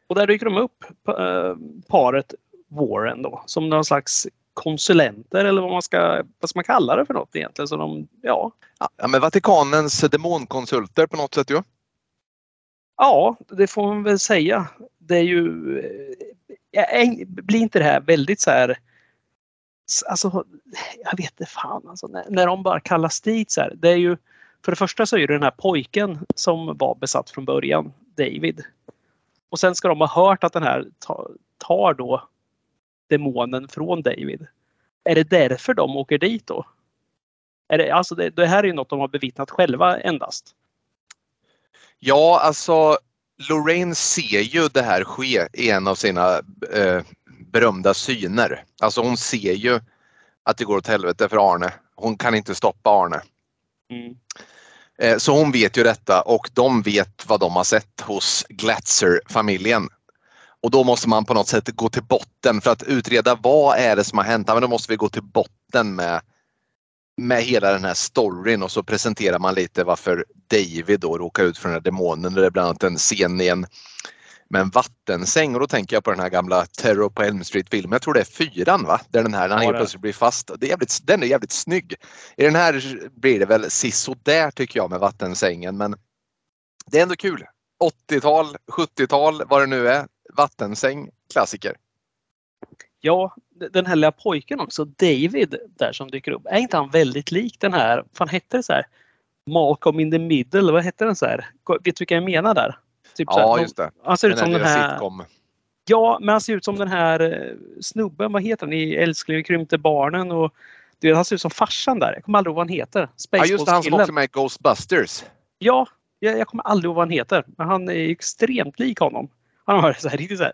Och där dyker de upp, eh, paret Warren då, som någon slags konsulenter eller vad man ska, vad ska man kalla det för något egentligen. Så de, ja. ja, men Vatikanens demonkonsulter på något sätt ju. Ja, det får man väl säga. Det är ju... Äh, blir inte det här väldigt så här... Alltså, jag vet inte fan alltså, när, när de bara kallas dit så här. Det är ju... För det första så är det den här pojken som var besatt från början, David. Och sen ska de ha hört att den här tar då demonen från David. Är det därför de åker dit då? Är det, alltså det, det här är ju något de har bevittnat själva endast. Ja, alltså Lorraine ser ju det här ske i en av sina eh, berömda syner. Alltså hon ser ju att det går åt helvete för Arne. Hon kan inte stoppa Arne. Mm. Eh, så hon vet ju detta och de vet vad de har sett hos Glatzer-familjen. Och då måste man på något sätt gå till botten för att utreda vad är det som har hänt. men då måste vi gå till botten med, med hela den här storyn och så presenterar man lite varför David då råkar ut för den här demonen. Det är bland annat en scen i en, med en vattensäng och då tänker jag på den här gamla Terror på Elm Street-filmen. Jag tror det är fyran va? Där den här, när han helt plötsligt blir fast. Det är jävligt, den är jävligt snygg. I den här blir det väl där tycker jag med vattensängen men det är ändå kul. 80-tal, 70-tal, vad det nu är vattensäng, klassiker. Ja, den här lilla pojken också, David, där som dyker upp. Är inte han väldigt lik den här, vad hette det så här? Malcolm in the middle, vad hette den så här? Vet du vilka jag menar där? Typ ja, här, just det. Han ser den ut som den här... Sitcom. Ja, men han ser ut som den här eh, snubben, vad heter han i Älskling krympte barnen och du vet, han ser ut som farsan där. Jag kommer aldrig ihåg vad han heter. Ja, just det, han som också med Ghostbusters. Ja, jag, jag kommer aldrig ihåg vad han heter. Men han är extremt lik honom. Han har så här riktigt så här,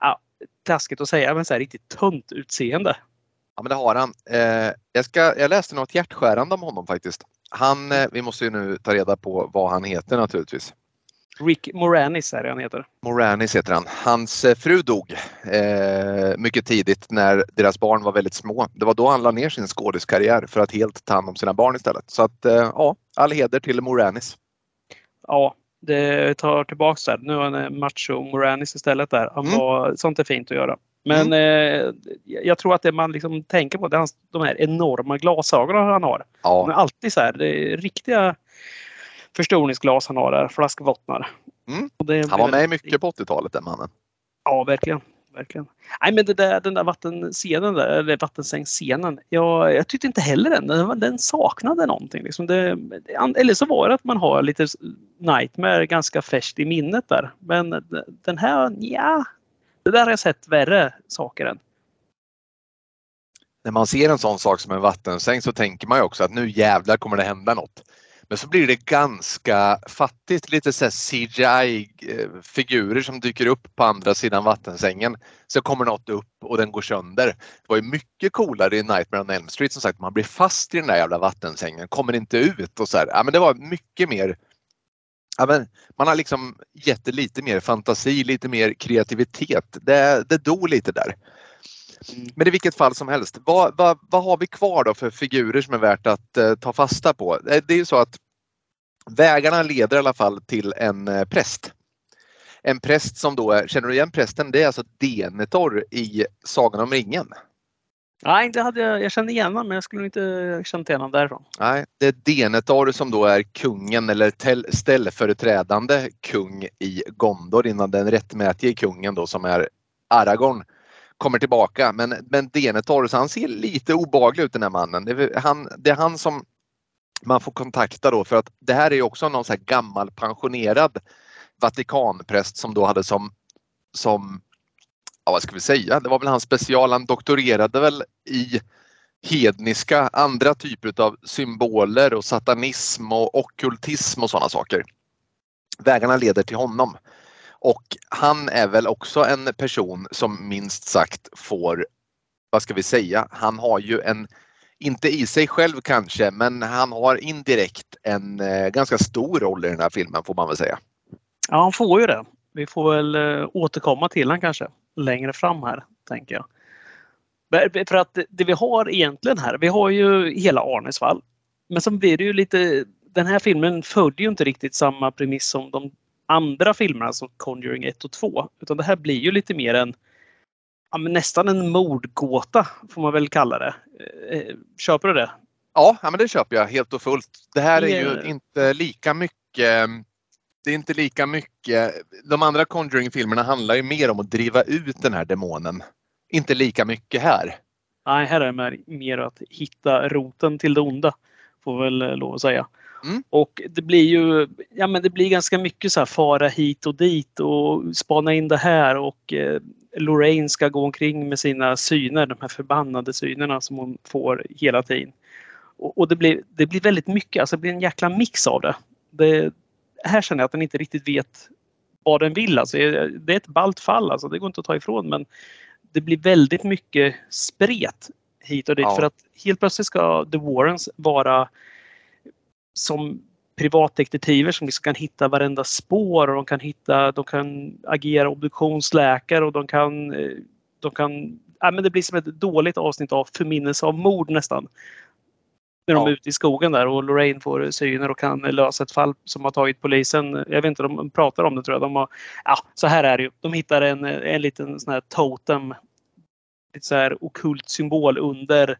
ja, taskigt att säga, men så här riktigt tunt utseende. Ja men det har han. Eh, jag, ska, jag läste något hjärtskärande om honom faktiskt. Han, eh, vi måste ju nu ta reda på vad han heter naturligtvis. Rick Moranis är det han heter. Moranis heter han. Hans eh, fru dog eh, mycket tidigt när deras barn var väldigt små. Det var då han la ner sin skådiskarriär för att helt ta hand om sina barn istället. Så att eh, ja, all heder till Moranis. Ja, det tar tillbaks där. Nu är han macho Moranis istället där. Han mm. var, sånt är fint att göra. Men mm. eh, jag tror att det man liksom tänker på det är hans, de här enorma glasögonen han har. Ja. De är alltid så här, det är riktiga förstoringsglas han har där, flaskbottnar. Mm. Han var med mycket på 80-talet den mannen. Ja, verkligen verkligen. Nej, men det där, den där vattenscenen, där, eller vattensängsscenen, jag, jag tyckte inte heller den, den, den saknade någonting. Liksom det, eller så var det att man har lite Nightmare ganska färskt i minnet där. Men den här, ja, det där har jag sett värre saker än. När man ser en sån sak som en vattensäng så tänker man ju också att nu jävlar kommer det hända något. Men så blir det ganska fattigt, lite så CGI-figurer eh, som dyker upp på andra sidan vattensängen. Så kommer något upp och den går sönder. Det var ju mycket coolare i Nightmare on Elm Street som sagt. Man blir fast i den där jävla vattensängen, kommer inte ut och så här. Ja, men det var mycket mer Ja, men man har liksom gett det lite mer fantasi, lite mer kreativitet. Det, det dog lite där. Mm. Men i vilket fall som helst, vad, vad, vad har vi kvar då för figurer som är värt att eh, ta fasta på? Eh, det är ju så att vägarna leder i alla fall till en eh, präst. En präst som då är, känner du igen prästen? Det är alltså Denethor i Sagan om ringen. Nej, det hade jag, jag kände igen honom men jag skulle inte känt igen honom därifrån. Nej, det är Denethor som då är kungen eller ställföreträdande kung i Gondor innan den rättmätige kungen då som är Aragorn kommer tillbaka. Men, men Denethor, så han ser lite obaglig ut den här mannen. Det är han, det är han som man får kontakta då för att det här är också någon så här gammal pensionerad Vatikanpräst som då hade som, som ja, vad ska vi säga, det var väl hans special. Han doktorerade väl i hedniska, andra typer av symboler och satanism och okkultism och sådana saker. Vägarna leder till honom. Och han är väl också en person som minst sagt får, vad ska vi säga, han har ju en, inte i sig själv kanske, men han har indirekt en eh, ganska stor roll i den här filmen får man väl säga. Ja, han får ju det. Vi får väl eh, återkomma till honom kanske längre fram här, tänker jag. Eh, för att det vi har egentligen här, vi har ju hela Arnesvall. Men så blir det ju lite, den här filmen följer ju inte riktigt samma premiss som de andra filmerna som Conjuring 1 och 2. Utan det här blir ju lite mer en ja, nästan en mordgåta får man väl kalla det. Eh, köper du det? Ja, men det köper jag helt och fullt. Det här är ju inte lika mycket det är inte lika mycket. De andra Conjuring-filmerna handlar ju mer om att driva ut den här demonen. Inte lika mycket här. Nej, här är det mer att hitta roten till det onda. Får väl eh, lov att säga. Mm. Och det blir ju ja, men det blir ganska mycket så här fara hit och dit och spana in det här och eh, Lorraine ska gå omkring med sina syner, de här förbannade synerna som hon får hela tiden. Och, och det, blir, det blir väldigt mycket, alltså det blir en jäkla mix av det. det här känner jag att den inte riktigt vet vad den vill. Alltså, det är ett ballt fall, alltså, det går inte att ta ifrån men det blir väldigt mycket spret hit och dit ja. för att helt plötsligt ska The Warrens vara som privatdetektiver som liksom kan hitta varenda spår och de kan hitta, de kan agera obduktionsläkare och de kan, eh, de kan ja, men det blir som ett dåligt avsnitt av förminnelse av mord nästan. När de ja. är ute i skogen där och Lorraine får syner och kan lösa ett fall som har tagit polisen. Jag vet inte, de pratar om det tror jag. De har, ja, så här är det ju. De hittar en, en liten sån här totem. Ett så här okult symbol under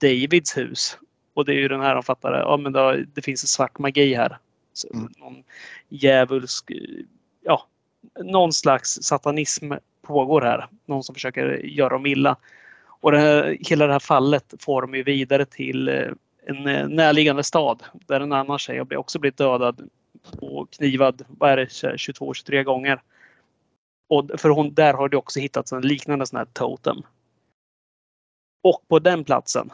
Davids hus. Och det är ju den här de fattar, ja men det, det finns en svart magi här. Så, mm. Någon djävulsk, ja, någon slags satanism pågår här. Någon som försöker göra dem illa. Och det här, hela det här fallet får de ju vidare till eh, en eh, närliggande stad där en annan tjej har också blivit dödad och knivad, vad är det, 22-23 gånger. Och för hon, där har det också hittats en liknande sån här totem. Och på den platsen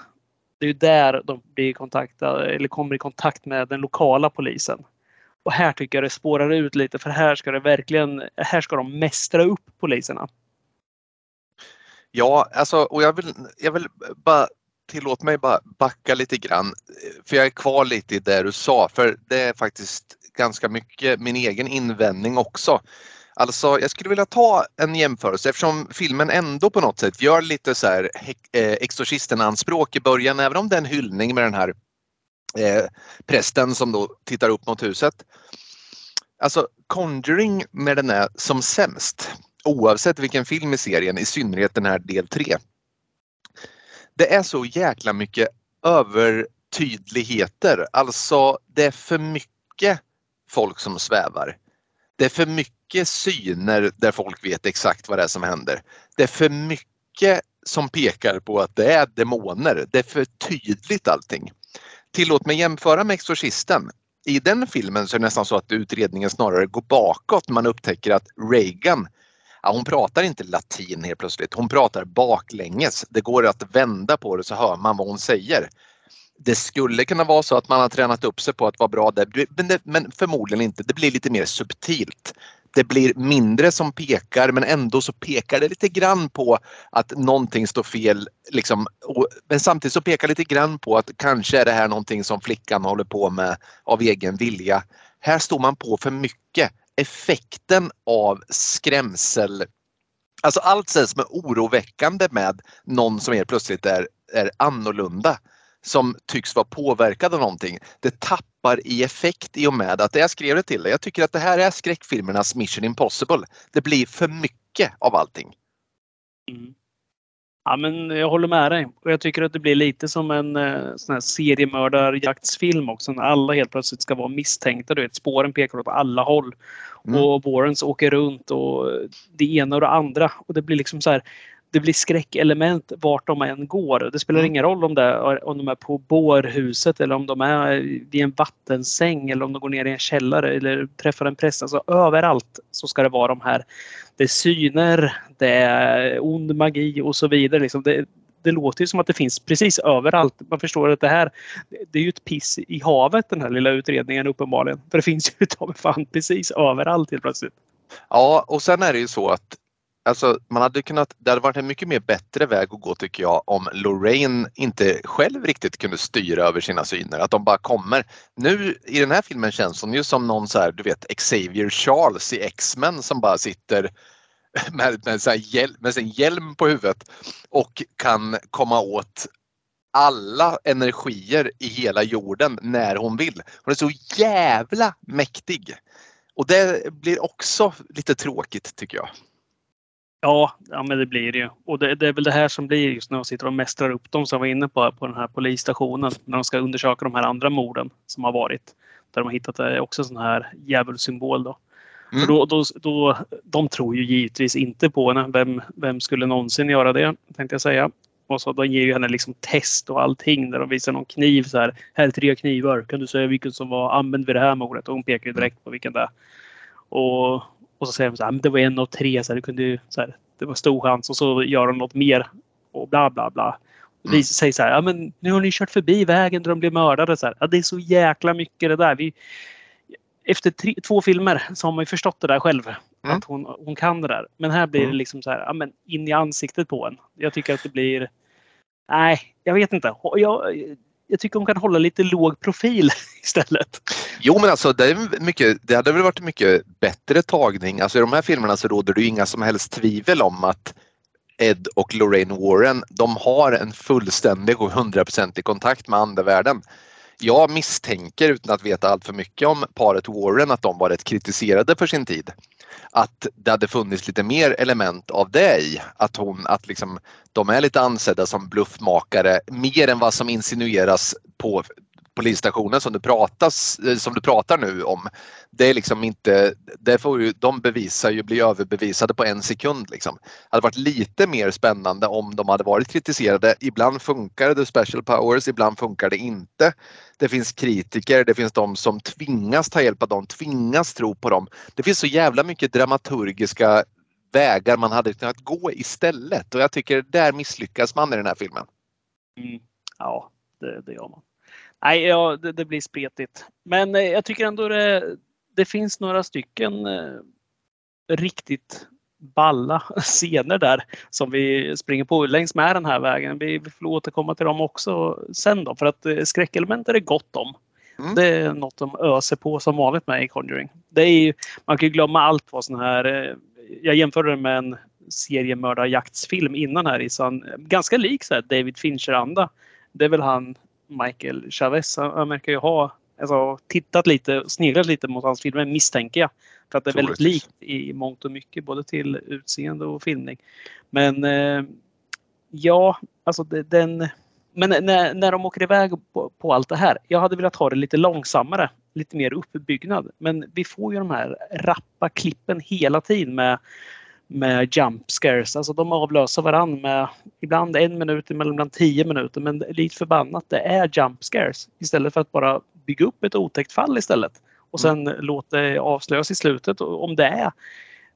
det är ju där de blir kontaktade, eller kommer i kontakt med den lokala polisen. Och här tycker jag det spårar ut lite för här ska det verkligen, här ska de mästra upp poliserna. Ja, alltså och jag vill, jag vill bara tillåt mig bara backa lite grann. För jag är kvar lite i det du sa för det är faktiskt ganska mycket min egen invändning också. Alltså jag skulle vilja ta en jämförelse eftersom filmen ändå på något sätt gör lite så här eh, Exorcisten-anspråk i början även om det är en hyllning med den här eh, prästen som då tittar upp mot huset. Alltså Conjuring när den är som sämst oavsett vilken film i serien, i synnerhet den här del 3. Det är så jäkla mycket övertydligheter, alltså det är för mycket folk som svävar. Det är för mycket syner där folk vet exakt vad det är som händer. Det är för mycket som pekar på att det är demoner. Det är för tydligt allting. Tillåt mig jämföra med Exorcisten. I den filmen så är det nästan så att utredningen snarare går bakåt. Man upptäcker att Reagan, ja, hon pratar inte latin helt plötsligt. Hon pratar baklänges. Det går att vända på det så hör man vad hon säger. Det skulle kunna vara så att man har tränat upp sig på att vara bra där, men, det, men förmodligen inte. Det blir lite mer subtilt det blir mindre som pekar men ändå så pekar det lite grann på att någonting står fel. Liksom, men samtidigt så pekar det lite grann på att kanske är det här någonting som flickan håller på med av egen vilja. Här står man på för mycket. Effekten av skrämsel Alltså allt som är oroväckande med någon som helt plötsligt är, är annorlunda som tycks vara påverkad av någonting. Det tappar i effekt i och med att jag skrev det till dig. Jag tycker att det här är skräckfilmernas Mission Impossible. Det blir för mycket av allting. Mm. Ja, men jag håller med dig. Och jag tycker att det blir lite som en eh, sån här seriemördarjaktsfilm också. När alla helt plötsligt ska vara misstänkta. Du vet, spåren pekar åt alla håll. Mm. Och Warrens åker runt och det ena och det andra. Och det blir liksom så här det blir skräckelement vart de än går. Det spelar mm. ingen roll om, det, om de är på bårhuset eller om de är vid en vattensäng eller om de går ner i en källare eller träffar en präst. Alltså överallt så ska det vara de här. Det är syner, det är ond magi och så vidare. Liksom det, det låter ju som att det finns precis överallt. Man förstår att det här det är ju ett piss i havet den här lilla utredningen uppenbarligen. För det finns ju ta fan precis överallt helt plötsligt. Ja och sen är det ju så att Alltså, man hade kunnat, det hade varit en mycket mer bättre väg att gå tycker jag om Lorraine inte själv riktigt kunde styra över sina syner. Att de bara kommer. Nu i den här filmen känns hon ju som någon så här, du vet Xavier Charles i X-Men som bara sitter med, med, så hjälm, med sin hjälm på huvudet och kan komma åt alla energier i hela jorden när hon vill. Hon är så jävla mäktig. Och det blir också lite tråkigt tycker jag. Ja, ja men det blir det ju. Och det, det, är väl det här som blir just när de sitter och mästrar upp dem som var inne på på den här polisstationen. När de ska undersöka de här andra morden som har varit. Där de har hittat eh, också sån här djävulssymbol då. Mm. Då, då, då, de tror ju givetvis inte på henne. Vem, vem skulle någonsin göra det, tänkte jag säga. Och så de ger ju henne liksom test och allting där de visar någon kniv så här. Här är tre knivar. Kan du säga vilken som var använd vid det här mordet? Och hon pekar ju direkt på vilken det är. Och, och så säger de så här, det var en av tre. Så här, det, kunde, så här, det var stor chans. Och så gör de något mer. Och bla bla bla. Mm. Vi säger så här, ja men nu har ni kört förbi vägen där de blev mördade. Så här, ja, det är så jäkla mycket det där. Vi, efter tre, två filmer så har man ju förstått det där själv. Mm. Att hon, hon kan det där. Men här blir det mm. liksom så här, ja, men in i ansiktet på en. Jag tycker att det blir... Nej, jag vet inte. Jag, jag tycker hon kan hålla lite låg profil istället. Jo men alltså det, är mycket, det hade väl varit mycket bättre tagning. Alltså i de här filmerna så råder det inga som helst tvivel om att Ed och Lorraine Warren, de har en fullständig och hundraprocentig kontakt med andevärlden jag misstänker utan att veta allt för mycket om paret Warren att de var rätt kritiserade för sin tid. Att det hade funnits lite mer element av det i. Att, hon, att liksom, de är lite ansedda som bluffmakare mer än vad som insinueras på polisstationen som du, pratas, eh, som du pratar nu om. Det är liksom inte, det får ju, de bevisar ju, blir överbevisade på en sekund. Liksom. Det hade varit lite mer spännande om de hade varit kritiserade. Ibland funkar det special powers, ibland funkar det inte. Det finns kritiker, det finns de som tvingas ta hjälp av dem, tvingas tro på dem. Det finns så jävla mycket dramaturgiska vägar man hade kunnat gå istället och jag tycker där misslyckas man i den här filmen. Mm. Ja, det, det gör man. Nej, ja, det, det, blir spretigt. Men eh, jag tycker ändå det, det finns några stycken eh, riktigt balla scener där som vi springer på längs med den här vägen. Vi, vi får återkomma till dem också sen då för att eh, skräckelement är det gott om. Mm. Det är något de öser på som vanligt med i Conjuring. Det är ju, man kan ju glömma allt vad sån här... Jag jämförde det med en seriemördarjaktsfilm innan här i sån, ganska lik så David Fincher-anda. Det är väl han Michael Chavez. Han, verkar ju ha alltså, tittat lite, sneglat lite mot hans filmer misstänker jag. För att det är väldigt likt i mångt och mycket både till utseende och filmning. Men eh, ja, alltså den... Men när, när de åker iväg på, på, allt det här. Jag hade velat ha det lite långsammare, lite mer uppbyggnad. Men vi får ju de här rappa klippen hela tiden med med jump scares. Alltså de avlöser varann med ibland en minut, ibland tio minuter. Men lite förbannat, det är jump scares istället för att bara bygga upp ett otäckt fall istället. Och sen mm. låta det avslöjas i slutet om det är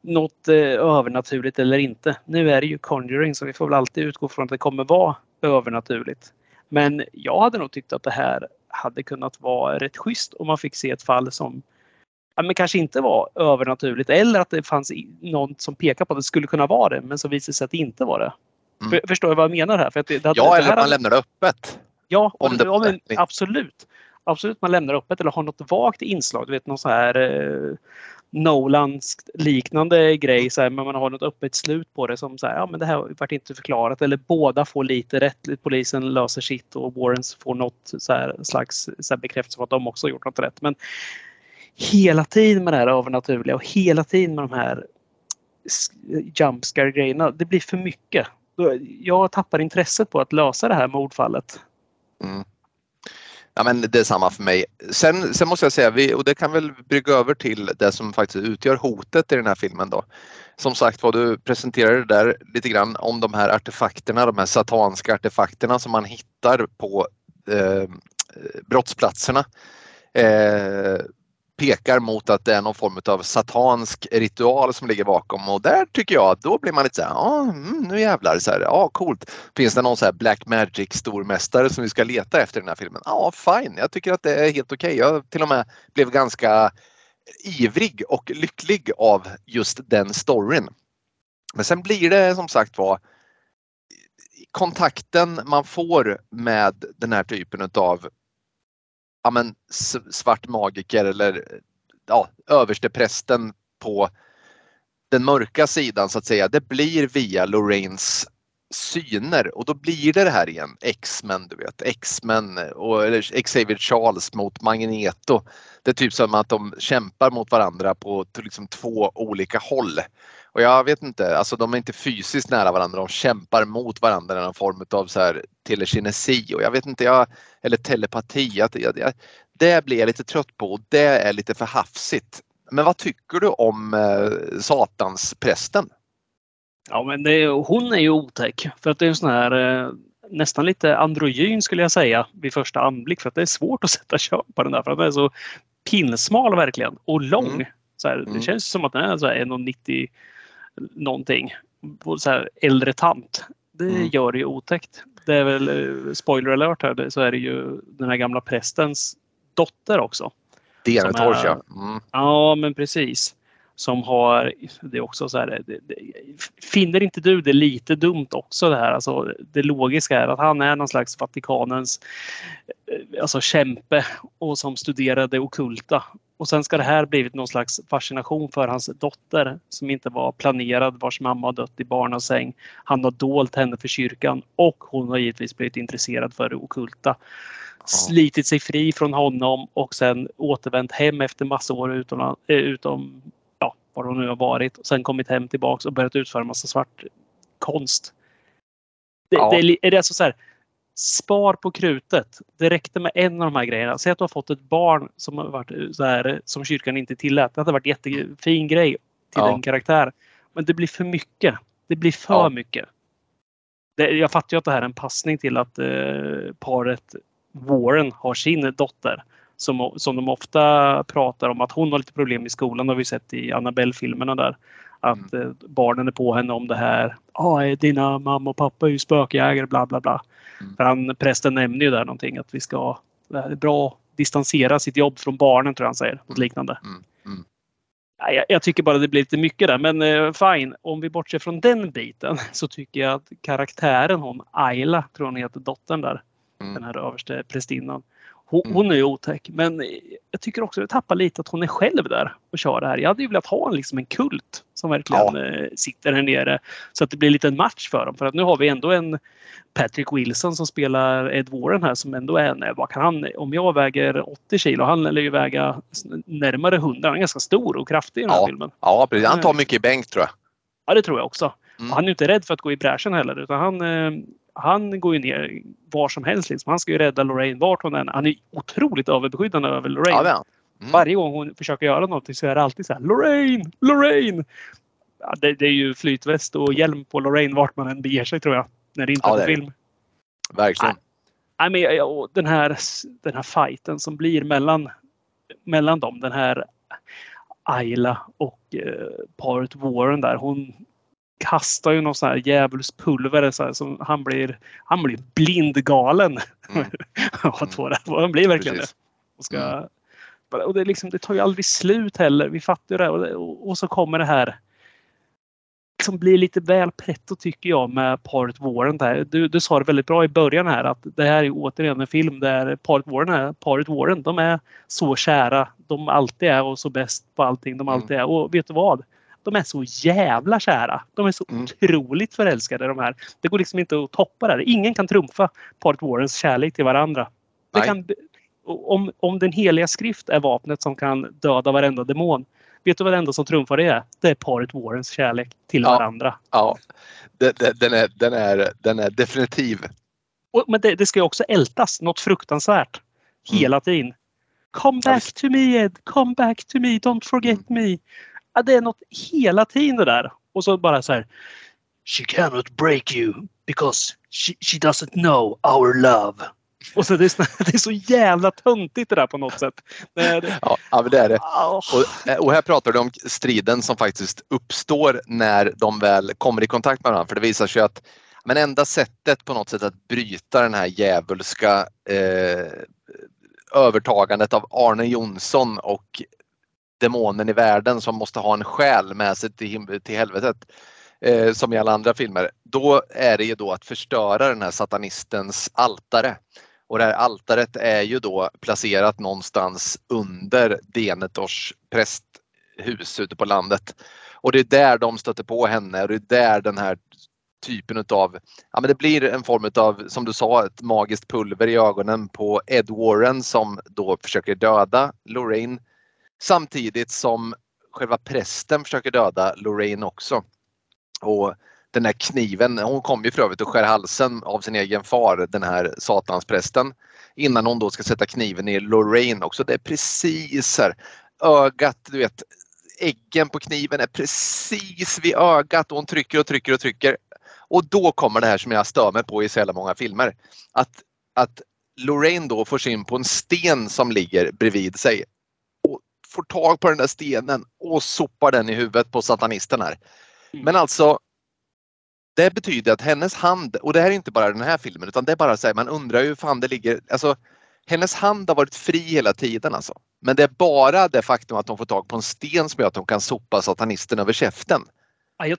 något eh, övernaturligt eller inte. Nu är det ju Conjuring så vi får väl alltid utgå från att det kommer vara övernaturligt. Men jag hade nog tyckt att det här hade kunnat vara rätt schysst om man fick se ett fall som ja, men kanske inte var övernaturligt eller att det fanns någon som pekar på att det skulle kunna vara det men som visade sig att det inte var det. Mm. Förstår du vad jag menar här? För att det, det, ja, eller att man lämnar det öppet. Ja, om det, ja, absolut. Absolut, man lämnar öppet eller har något vagt inslag. Du vet någon så här eh, Nolans liknande grej, så här, men man har något öppet slut på det som så här, ja men det här vart inte förklarat eller båda får lite rätt. Polisen löser sitt och Warrens får något så här, slags så här, bekräftelse på att de också gjort något rätt. Men hela tiden med det här övernaturliga och hela tiden med de här jumpscare grejerna. Det blir för mycket. Jag tappar intresset på att lösa det här mordfallet. Mm. Ja men det är samma för mig. Sen, sen måste jag säga, vi, och det kan väl brygga över till det som faktiskt utgör hotet i den här filmen då. Som sagt vad du presenterade där lite grann om de här artefakterna, de här satanska artefakterna som man hittar på eh, brottsplatserna. Eh, pekar mot att det är någon form av satansk ritual som ligger bakom och där tycker jag att då blir man lite så här, ja mm, nu jävlar, så här, ja coolt. Finns det någon så här Black Magic stormästare som vi ska leta efter i den här filmen? Ja fine, jag tycker att det är helt okej. Okay. Jag till och med blev ganska ivrig och lycklig av just den storyn. Men sen blir det som sagt var kontakten man får med den här typen av ja, men, svart magiker eller ja, översteprästen på den mörka sidan så att säga, det blir via Lorraines syner och då blir det det här igen. X-Men, du vet. X-Men och eller Xavier Charles mot Magneto. Det är typ som att de kämpar mot varandra på liksom två olika håll. Och jag vet inte, alltså de är inte fysiskt nära varandra, de kämpar mot varandra i någon form av så här telekinesi och jag vet inte, jag, eller telepati. Jag, jag, det blir jag lite trött på och det är lite för hafsigt. Men vad tycker du om eh, Satansprästen? Ja, men det, hon är ju otäck för att det är en sån här eh, nästan lite androgyn skulle jag säga vid första anblick för att det är svårt att sätta kön på den där för att den är så pinsmal verkligen och lång. Mm. Så här, mm. Det känns som att den är 1,90 någonting. Så här, äldre tant. Det mm. gör det ju otäckt. Det är väl eh, spoiler alert här så är det ju den här gamla prästens dotter också. Denetors ja. Mm. Ja men precis som har, det är också så här, det, det, finner inte du det lite dumt också det här? Alltså, det logiska är att han är någon slags Vatikanens eh, alltså kämpe och som studerar det okulta. Och sen ska det här blivit någon slags fascination för hans dotter som inte var planerad, vars mamma har dött i barnasäng. Han har dolt henne för kyrkan och hon har givetvis blivit intresserad för det okulta. Slitit sig fri från honom och sen återvänt hem efter massa år utom, eh, utom var hon nu har varit och sen kommit hem tillbaks och börjat utföra massa svart konst. Det, ja. det är, det alltså så här, spar på krutet. Det räckte med en av de här grejerna. Säg att du har fått ett barn som har varit så här, som kyrkan inte tillät. Det hade varit jättefin grej till ja. en karaktär. Men det blir för mycket. Det blir för ja. mycket. Det, jag fattar ju att det här är en passning till att eh, paret Warren har sin dotter som, som de ofta pratar om att hon har lite problem i skolan. Det har vi sett i Annabelle-filmerna där. Att mm. Eh, barnen är på henne om det här. Ah, dina mamma och pappa är ju spökjägare bla bla bla. Mm. För han, prästen nämner ju där någonting att vi ska det är bra distansera sitt jobb från barnen tror jag han säger. Något mm. liknande. Mm. Mm. Jag, jag, tycker bara det blir lite mycket där. Men eh, fine, om vi bortser från den biten så tycker jag att karaktären hon Ayla, tror hon heter, dottern där. Mm. Den här överste prästinnan. Hon, mm. hon är ju otäck. Men jag tycker också att det tappar lite att hon är själv där och kör det här. Jag hade ju velat ha en, liksom en kult som verkligen ja. Eh, sitter här nere. Så att det blir lite en match för dem. För att nu har vi ändå en Patrick Wilson som spelar Ed Warren här som ändå är, vad kan han, om jag väger 80 kilo, han lär ju väga närmare 100. Han är ganska stor och kraftig i den här ja. filmen. Ja, precis. Han tar eh. mycket i bänk tror jag. Ja, det tror jag också. Mm. Han är inte rädd för att gå i bräschen heller utan han, eh, han går ju ner var som helst. Liksom. Han ska ju rädda Lorraine vart hon än Han är otroligt överbeskyddande över Lorraine. Ja, mm. Varje gång hon försöker göra någonting så är det alltid så här Lorraine! Lorraine! Ja, det, det, är ju flytväst och hjälm på Lorraine vart man än beger sig tror jag. När det inte ja, är på film. Verkligen. Nej, men, den, här, den här fighten som blir mellan, mellan dem. Den här Ayla och eh, paret Warren där. Hon, kastar ju någon sån här djävulspulver så här, som han blir, han blir blindgalen. Mm. han blir verkligen Precis. det. Och, ska, mm. och det, liksom, det, tar ju aldrig slut heller. Vi fattar ju det. Och, och, och så kommer det här som blir lite väl pretto tycker jag med paret Warren. Där. Du, du sa det väldigt bra i början här att det här är återigen en film där paret Warren är paret Warren. De är så kära de alltid är och så bäst på allting de alltid är. Och vet du vad? De är så jävla kära. De är så mm. otroligt förälskade de här. Det går liksom inte att toppa det. Ingen kan trumfa paret Warrens kärlek till varandra. Kan, om, om den heliga skrift är vapnet som kan döda varenda demon. Vet du vad det enda som trumfar det är? Det är paret Warrens kärlek till ja, varandra. Ja, den, är, den, är, den är definitiv. Och, men det, det ska ju också ältas något fruktansvärt. Mm. Hela tiden. Come back to me Ed! Come back to me! Don't forget mm. me! Ja, det är något hela tiden det där. Och så bara så här. She cannot break you because she, she doesn't know our love. Och så det, är, det är så jävla töntigt det där på något sätt. Det, ja, ja, det är det. Och, eh, och, här pratar du om striden som faktiskt uppstår när de väl kommer i kontakt med varandra. För det visar sig att men enda sättet på något sätt att bryta den här djävulska eh, övertagandet av Arne Jonsson och demonen i världen som måste ha en själ med sig till, till helvetet. Eh, som i alla andra filmer. Då är det ju då att förstöra den här satanistens altare. Och det här altaret är ju då placerat någonstans under Denetors prästhus ute på landet. Och det är där de stöter på henne och det är där den här typen utav, ja men det blir en form utav, som du sa, ett magiskt pulver i ögonen på Ed Warren som då försöker döda Lorraine samtidigt som själva prästen försöker döda Lorraine också. Och den här kniven, hon kommer ju för övrigt och skär halsen av sin egen far, den här satansprästen. Innan hon då ska sätta kniven i Lorraine också. Det är precis här, ögat, du vet, äggen på kniven är precis vid ögat och hon trycker och trycker och trycker. Och då kommer det här som jag stör mig på i så jävla många filmer. Att, att Lorraine då får syn på en sten som ligger bredvid sig får tag på den där stenen och sopar den i huvudet på satanisten här. Mm. Men alltså det betyder att hennes hand, och det här är inte bara den här filmen utan det är bara så här, man undrar ju hur fan det ligger, alltså hennes hand har varit fri hela tiden alltså. Men det är bara det faktum att hon får tag på en sten som gör att hon kan sopa satanisten över käften.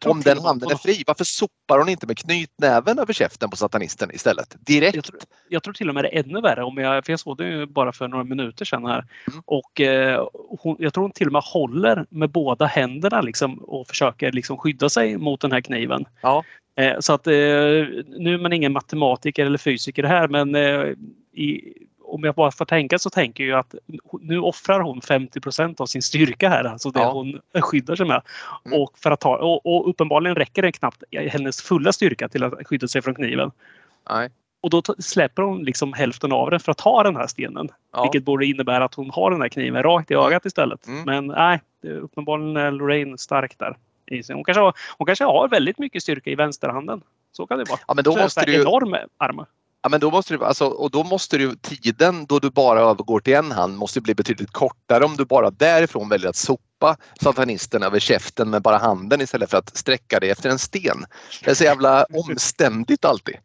Om den handen är fri, varför sopar hon inte med knytnäven över käften på satanisten istället? Direkt. Jag tror, jag tror till och med det är ännu värre. Om jag, för jag såg det bara för några minuter sedan här. Mm. Och eh, hon, jag tror hon till och med håller med båda händerna liksom, och försöker liksom skydda sig mot den här kniven. Ja. Eh, så att eh, nu är man ingen matematiker eller fysiker här men eh, i, om jag bara får tänka så tänker jag att nu offrar hon 50% av sin styrka här, alltså det ja. hon skyddar sig med. Mm. Och, för att ta, och, och, uppenbarligen räcker det knappt hennes fulla styrka till att skydda sig från kniven. Nej. Och då släpper hon liksom hälften av den för att ta den här stenen. Ja. Vilket borde innebära att hon har den här kniven rakt i ögat istället. Mm. Men nej, uppenbarligen är Lorraine stark där. Hon kanske, har, hon kanske har väldigt mycket styrka i vänsterhanden. Så kan det vara. Ja, men då måste du... enorm arm. Ja, men då måste du, alltså, och då måste du, tiden då du bara övergår till en hand måste bli betydligt kortare om du bara därifrån väljer att sopa satanisten över käften med bara handen istället för att sträcka dig efter en sten. Det är så jävla omständigt alltid.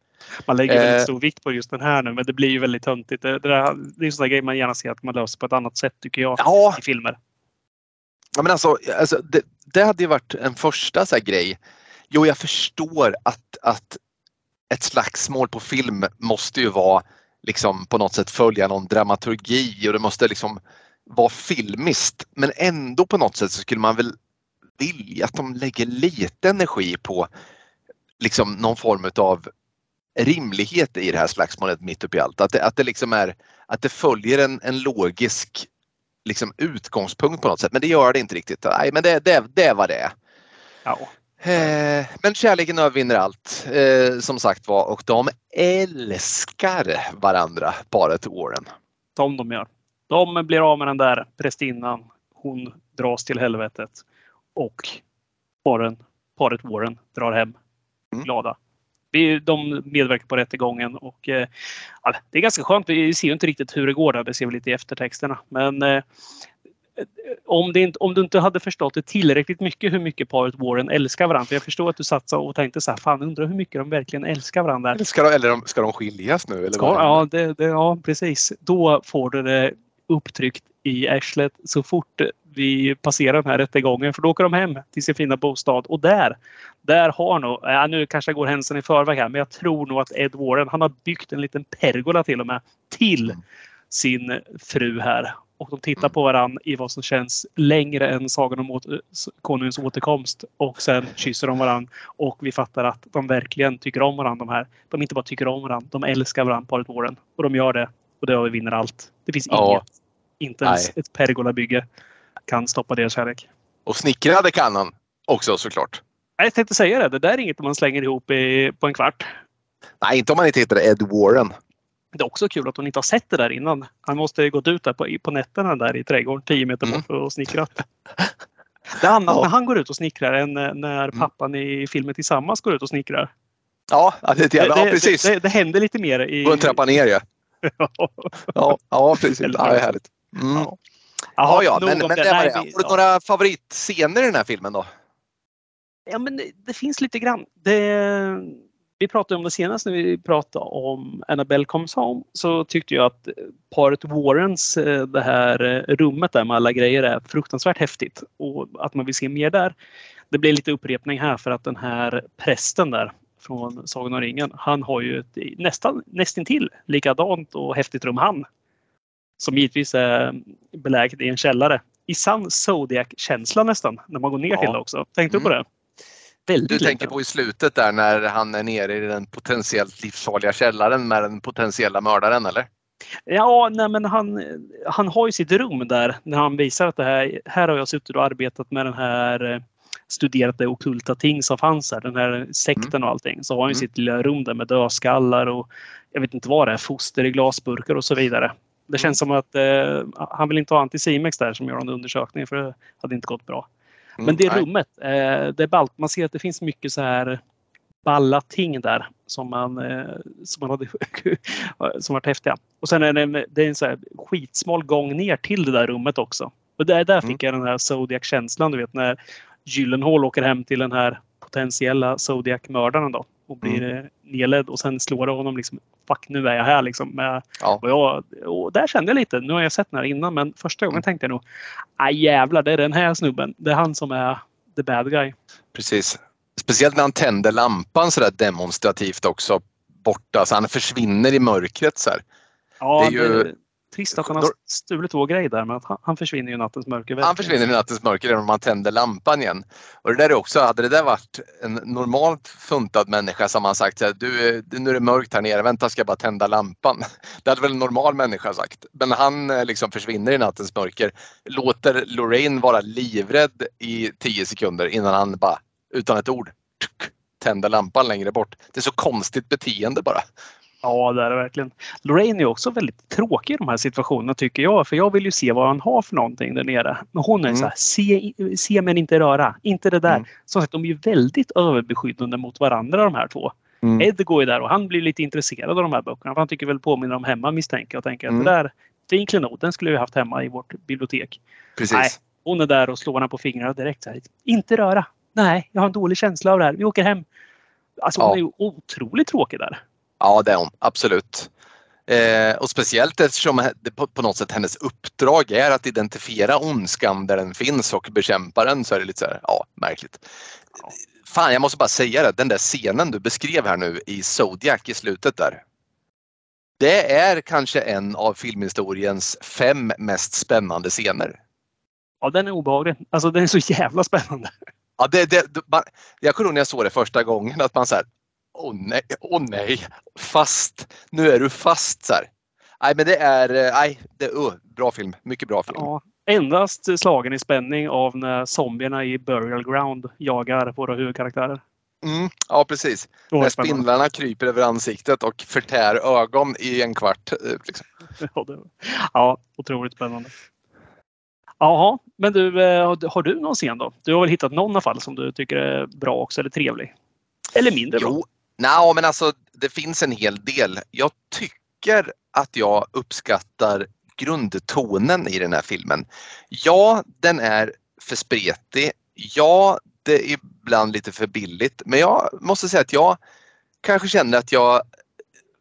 Man lägger väldigt eh. stor vikt på just den här nu men det blir ju väldigt töntigt. Det, det, där, det är en sån grej man gärna ser att man löser på ett annat sätt tycker jag ja. i filmer. Ja, men alltså, alltså det, det hade ju varit en första så grej. Jo, jag förstår att, att ett slagsmål på film måste ju vara liksom på något sätt följa någon dramaturgi och det måste liksom vara filmiskt. Men ändå på något sätt så skulle man väl vilja att de lägger lite energi på liksom någon form av rimlighet i det här slagsmålet mitt uppe i allt. Att det, att det liksom är att det följer en, en logisk liksom utgångspunkt på något sätt. Men det gör det inte riktigt. Nej, men det, det, det var det. Ja. Eh, men kärleken övervinner allt, eh, som sagt var, och de älskar varandra, paret Warren. Som de gör. De blir av med den där prästinnan. Hon dras till helvetet och paren, paret Warren drar hem mm. glada. De medverkar på rättegången och eh, det är ganska skönt. Vi ser inte riktigt hur det går där. Det ser vi lite i eftertexterna. Men eh, om, det inte, om du inte hade förstått det tillräckligt mycket hur mycket paret Warren älskar varandra. För jag förstår att du satt och tänkte så här, fan undrar hur mycket de verkligen älskar varandra. Ska de, eller ska de skiljas nu? Eller ska, ja, det, det, ja, precis. Då får du det upptryckt i arslet så fort vi passerar den här rättegången. För då åker de hem till sin fina bostad och där, där har nog, ja, nu kanske jag går händelsen i förväg här, men jag tror nog att Ed Warren, han har byggt en liten pergola till och med till mm. sin fru här och de tittar mm. på varandra i vad som känns längre än Sagan om åter, konungens återkomst och sen kysser de varandra och vi fattar att de verkligen tycker om varandra de här. De inte bara tycker om varandra, de älskar varandra paret Warren och de gör det och det vi vinner allt. Det finns ja. inget, inte ens Nej. ett pergolabygge kan stoppa deras kärlek. Och snickra det kan han också såklart. Jag tänkte säga det, det där är inget man slänger ihop i, på en kvart. Nej, inte om man inte heter Ed Warren. Det är också kul att hon inte har sett det där innan. Han måste ha gått ut där på, på nätterna där i trädgården 10 meter bort mm. och snickrat. Det är annat när han går ut och snickrar än när mm. pappan i filmen Tillsammans går ut och snickrar. Ja, det, det, ja, precis. Det, det, händer lite mer. I... Gå en trappa ner ja. ja, ja, precis. Ja, det är härligt. Mm. Ja. Jaha, ja, men, men det, det var det. Har du några favoritscener i den här filmen då? Ja, men det, det finns lite grann. Det, vi pratade om det senast när vi pratade om Annabelle Comes Home så tyckte jag att paret Warrens, eh, det här eh, rummet där med alla grejer är fruktansvärt häftigt och att man vill se mer där. Det blir lite upprepning här för att den här prästen där från Sagan om ringen, han har ju ett nästan nästintill likadant och häftigt rum han. Som givetvis är beläget i en källare i sann Zodiac-känsla nästan när man går ner Ja. till det också. Tänkte du på det? Väldigt Du lite. tänker på i slutet där när han är nere i den potentiellt livsfarliga källaren med den potentiella mördaren eller? Ja, nej, men han, han har ju sitt rum där när han visar att det här, här har jag suttit och arbetat med den här eh, studerat det ockulta ting som fanns här, den här sekten och allting. Så har han ju Mm. sitt lilla rum där med dödskallar och jag vet inte vad det är, foster i glasburkar och så vidare. Det känns som att eh, han vill inte ha Anticimex där som gör en undersökning för det hade inte gått bra. Mm, Men det nej. rummet, eh, det är ballt. Man ser att det finns mycket så här balla ting där som man, eh, som man hade som varit häftiga. Och sen är det, det är en så här skitsmal gång ner till det där rummet också. Och där, där fick jag den här Zodiac-känslan, du vet när Gyllenhaal åker hem till den här potentiella Zodiac-mördaren då och blir mm. nedledd och sen slår det honom liksom Fuck nu är jag här liksom. Med, Ja. och, jag, och där kände jag lite, nu har jag sett den här innan men första gången tänkte jag nog aj jävlar det är den här snubben. Det är han som är the bad guy. Precis. Speciellt när han tänder lampan sådär demonstrativt också borta så han försvinner i mörkret så här. Ja, Det är ju- det trist att han har stulit vår grej där men att han, han försvinner ju i nattens mörker. Han försvinner i nattens mörker om man tänder lampan igen. Och det där är också, hade det där varit en normalt funtad människa som han sagt du, eh, nu är det mörkt här nere, vänta ska jag bara tända lampan. Det hade väl en normal människa sagt. Men han eh, liksom försvinner i nattens mörker, låter Lorraine vara livrädd i tio sekunder innan han bara utan ett ord tänder lampan längre bort. Det är så konstigt beteende bara. Ja, det är det verkligen. Lorraine är också väldigt tråkig i de här situationerna tycker jag. För jag vill ju se vad han har för någonting där nere. Men hon är Mm. så här, se, se men inte röra. Inte det där. Mm. Som sagt, de är ju väldigt överbeskyddande mot varandra de här två. Mm. Ed går ju där och han blir lite intresserad av de här böckerna. För han tycker väl påminner om hemma misstänker jag. Och tänker Mm. att det där, fin klenod, den skulle vi haft hemma i vårt bibliotek. Precis. Nej. Hon är där och slår honom på fingrarna direkt. Så här, inte röra. Nej, jag har en dålig känsla av det här. Vi åker hem. Alltså hon Ja. är ju otroligt tråkig där. Ja, det är hon. Absolut. Eh, och speciellt eftersom det på, på något sätt hennes uppdrag är att identifiera ondskan där den finns och bekämpa den så är det lite så här, ja, märkligt. Fan, jag måste bara säga det, den där scenen du beskrev här nu i Zodiac i slutet där. Det är kanske en av filmhistoriens fem mest spännande scener. Ja, den är obehaglig. Alltså den är så jävla spännande. Ja, det, det, det- man, jag kommer ihåg när jag såg det första gången att man så här, åh nej, åh nej, fast, nu är du fast så här. Nej men det är, eh, nej, det är uh, bra film, mycket bra film. Ja. Endast slagen i spänning av när zombierna i Burial Ground jagar våra huvudkaraktärer. Mm, ja precis. När spindlarna kryper över ansiktet och förtär ögon i en kvart. eh, Liksom. Ja, det- ja, otroligt spännande. Jaha, men du, eh, har- har du någon scen då? Du har väl hittat någon i alla fall som du tycker är bra också eller trevlig? Eller mindre bra? Jo, nej, men alltså det finns en hel del. Jag tycker att jag uppskattar grundtonen i den här filmen. Ja, den är för spretig. Ja, det är ibland lite för billigt. Men jag måste säga att jag kanske känner att jag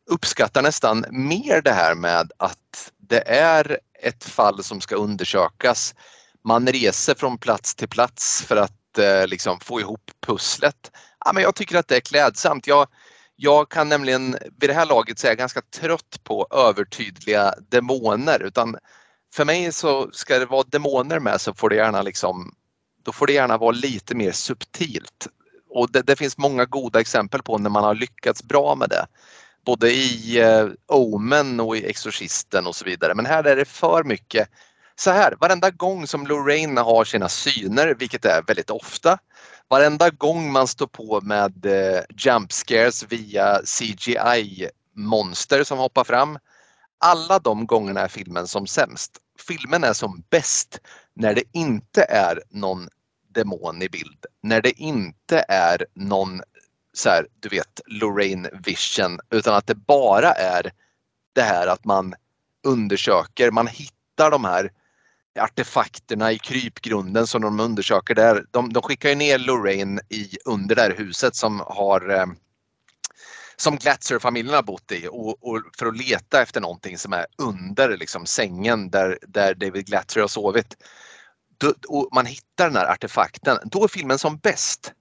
uppskattar nästan mer det här med att det är ett fall som ska undersökas. Man reser från plats till plats för att eh, liksom få ihop pusslet. Ja, men jag tycker att det är klädsamt. Jag, jag kan nämligen vid det här laget säga ganska trött på övertydliga demoner utan för mig så ska det vara demoner med så får det gärna liksom då får det gärna vara lite mer subtilt. Och det, det finns många goda exempel på när man har lyckats bra med det. Både i eh, Omen och i Exorcisten och så vidare. Men här är det för mycket så här, varenda gång som Lorraine har sina syner, vilket är väldigt ofta, varenda gång man står på med eh, jump scares via CGI-monster som hoppar fram, alla de gångerna är filmen som sämst. Filmen är som bäst när det inte är någon demon i bild, när det inte är någon så här, du vet, Lorraine vision, utan att det bara är det här att man undersöker, man hittar de här artefakterna i krypgrunden som de undersöker där. De, de skickar ju ner Lorraine i, under det här huset som har eh, som Glatzer-familjen har bott i och, och för att leta efter någonting som är under liksom, sängen där, där David Glatzer har sovit. Då, och man hittar den här artefakten, då är filmen som bäst.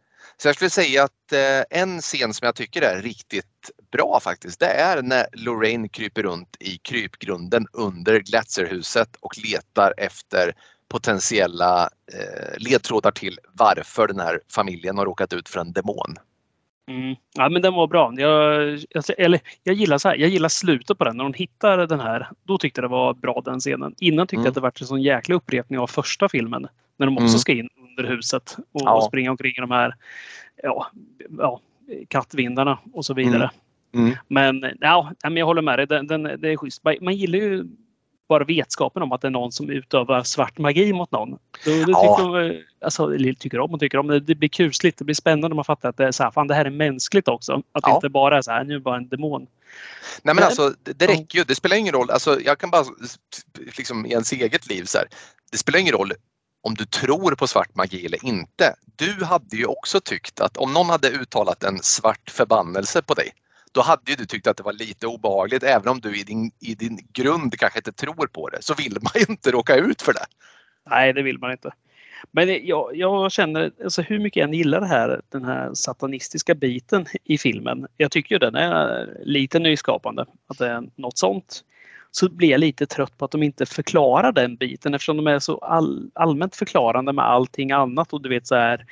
Så jag skulle säga att eh, en scen som jag tycker är riktigt bra faktiskt, det är när Lorraine kryper runt i krypgrunden under Glatzerhuset och letar efter potentiella eh, ledtrådar till varför den här familjen har råkat ut för en demon. Mm. Ja, men den var bra. Jag, jag, eller, jag, gillar så här, jag gillar slutet på den. När de hittar den här, då tyckte jag det var bra den scenen. Innan tyckte jag Mm. att det var en sån jäkla upprepning av första filmen. När de också Mm. ska in under huset och, Ja. och springa omkring i de här ja, ja, kattvindarna och så vidare. Mm. Men, ja, men jag håller med dig. Den, den, det är schysst. Man gillar ju bara vetskapen om att det är någon som utövar svart magi mot någon. Det, det tycker, Ja. de, alltså, tycker om och tycker om. Det, det blir kusligt. Det blir spännande när man fattar att det är så här, fan, det här är mänskligt också. Att det Ja. inte bara är så här, nu är det bara en demon. Nej men alltså det, det räcker ju. Det spelar ingen roll. Alltså, jag kan bara liksom i ens eget liv så här. Det spelar ingen roll om du tror på svart magi eller inte. Du hade ju också tyckt att om någon hade uttalat en svart förbannelse på dig då hade ju du tyckt att det var lite obehagligt även om du i din, i din grund kanske inte tror på det så vill man ju inte råka ut för det. Nej, det vill man inte. Men jag, jag känner, alltså hur mycket jag än gillar det här, den här satanistiska biten i filmen. Jag tycker ju den är lite nyskapande, att det är något sånt. Så blir jag lite trött på att de inte förklarar den biten eftersom de är så all, allmänt förklarande med allting annat. Och du vet så här,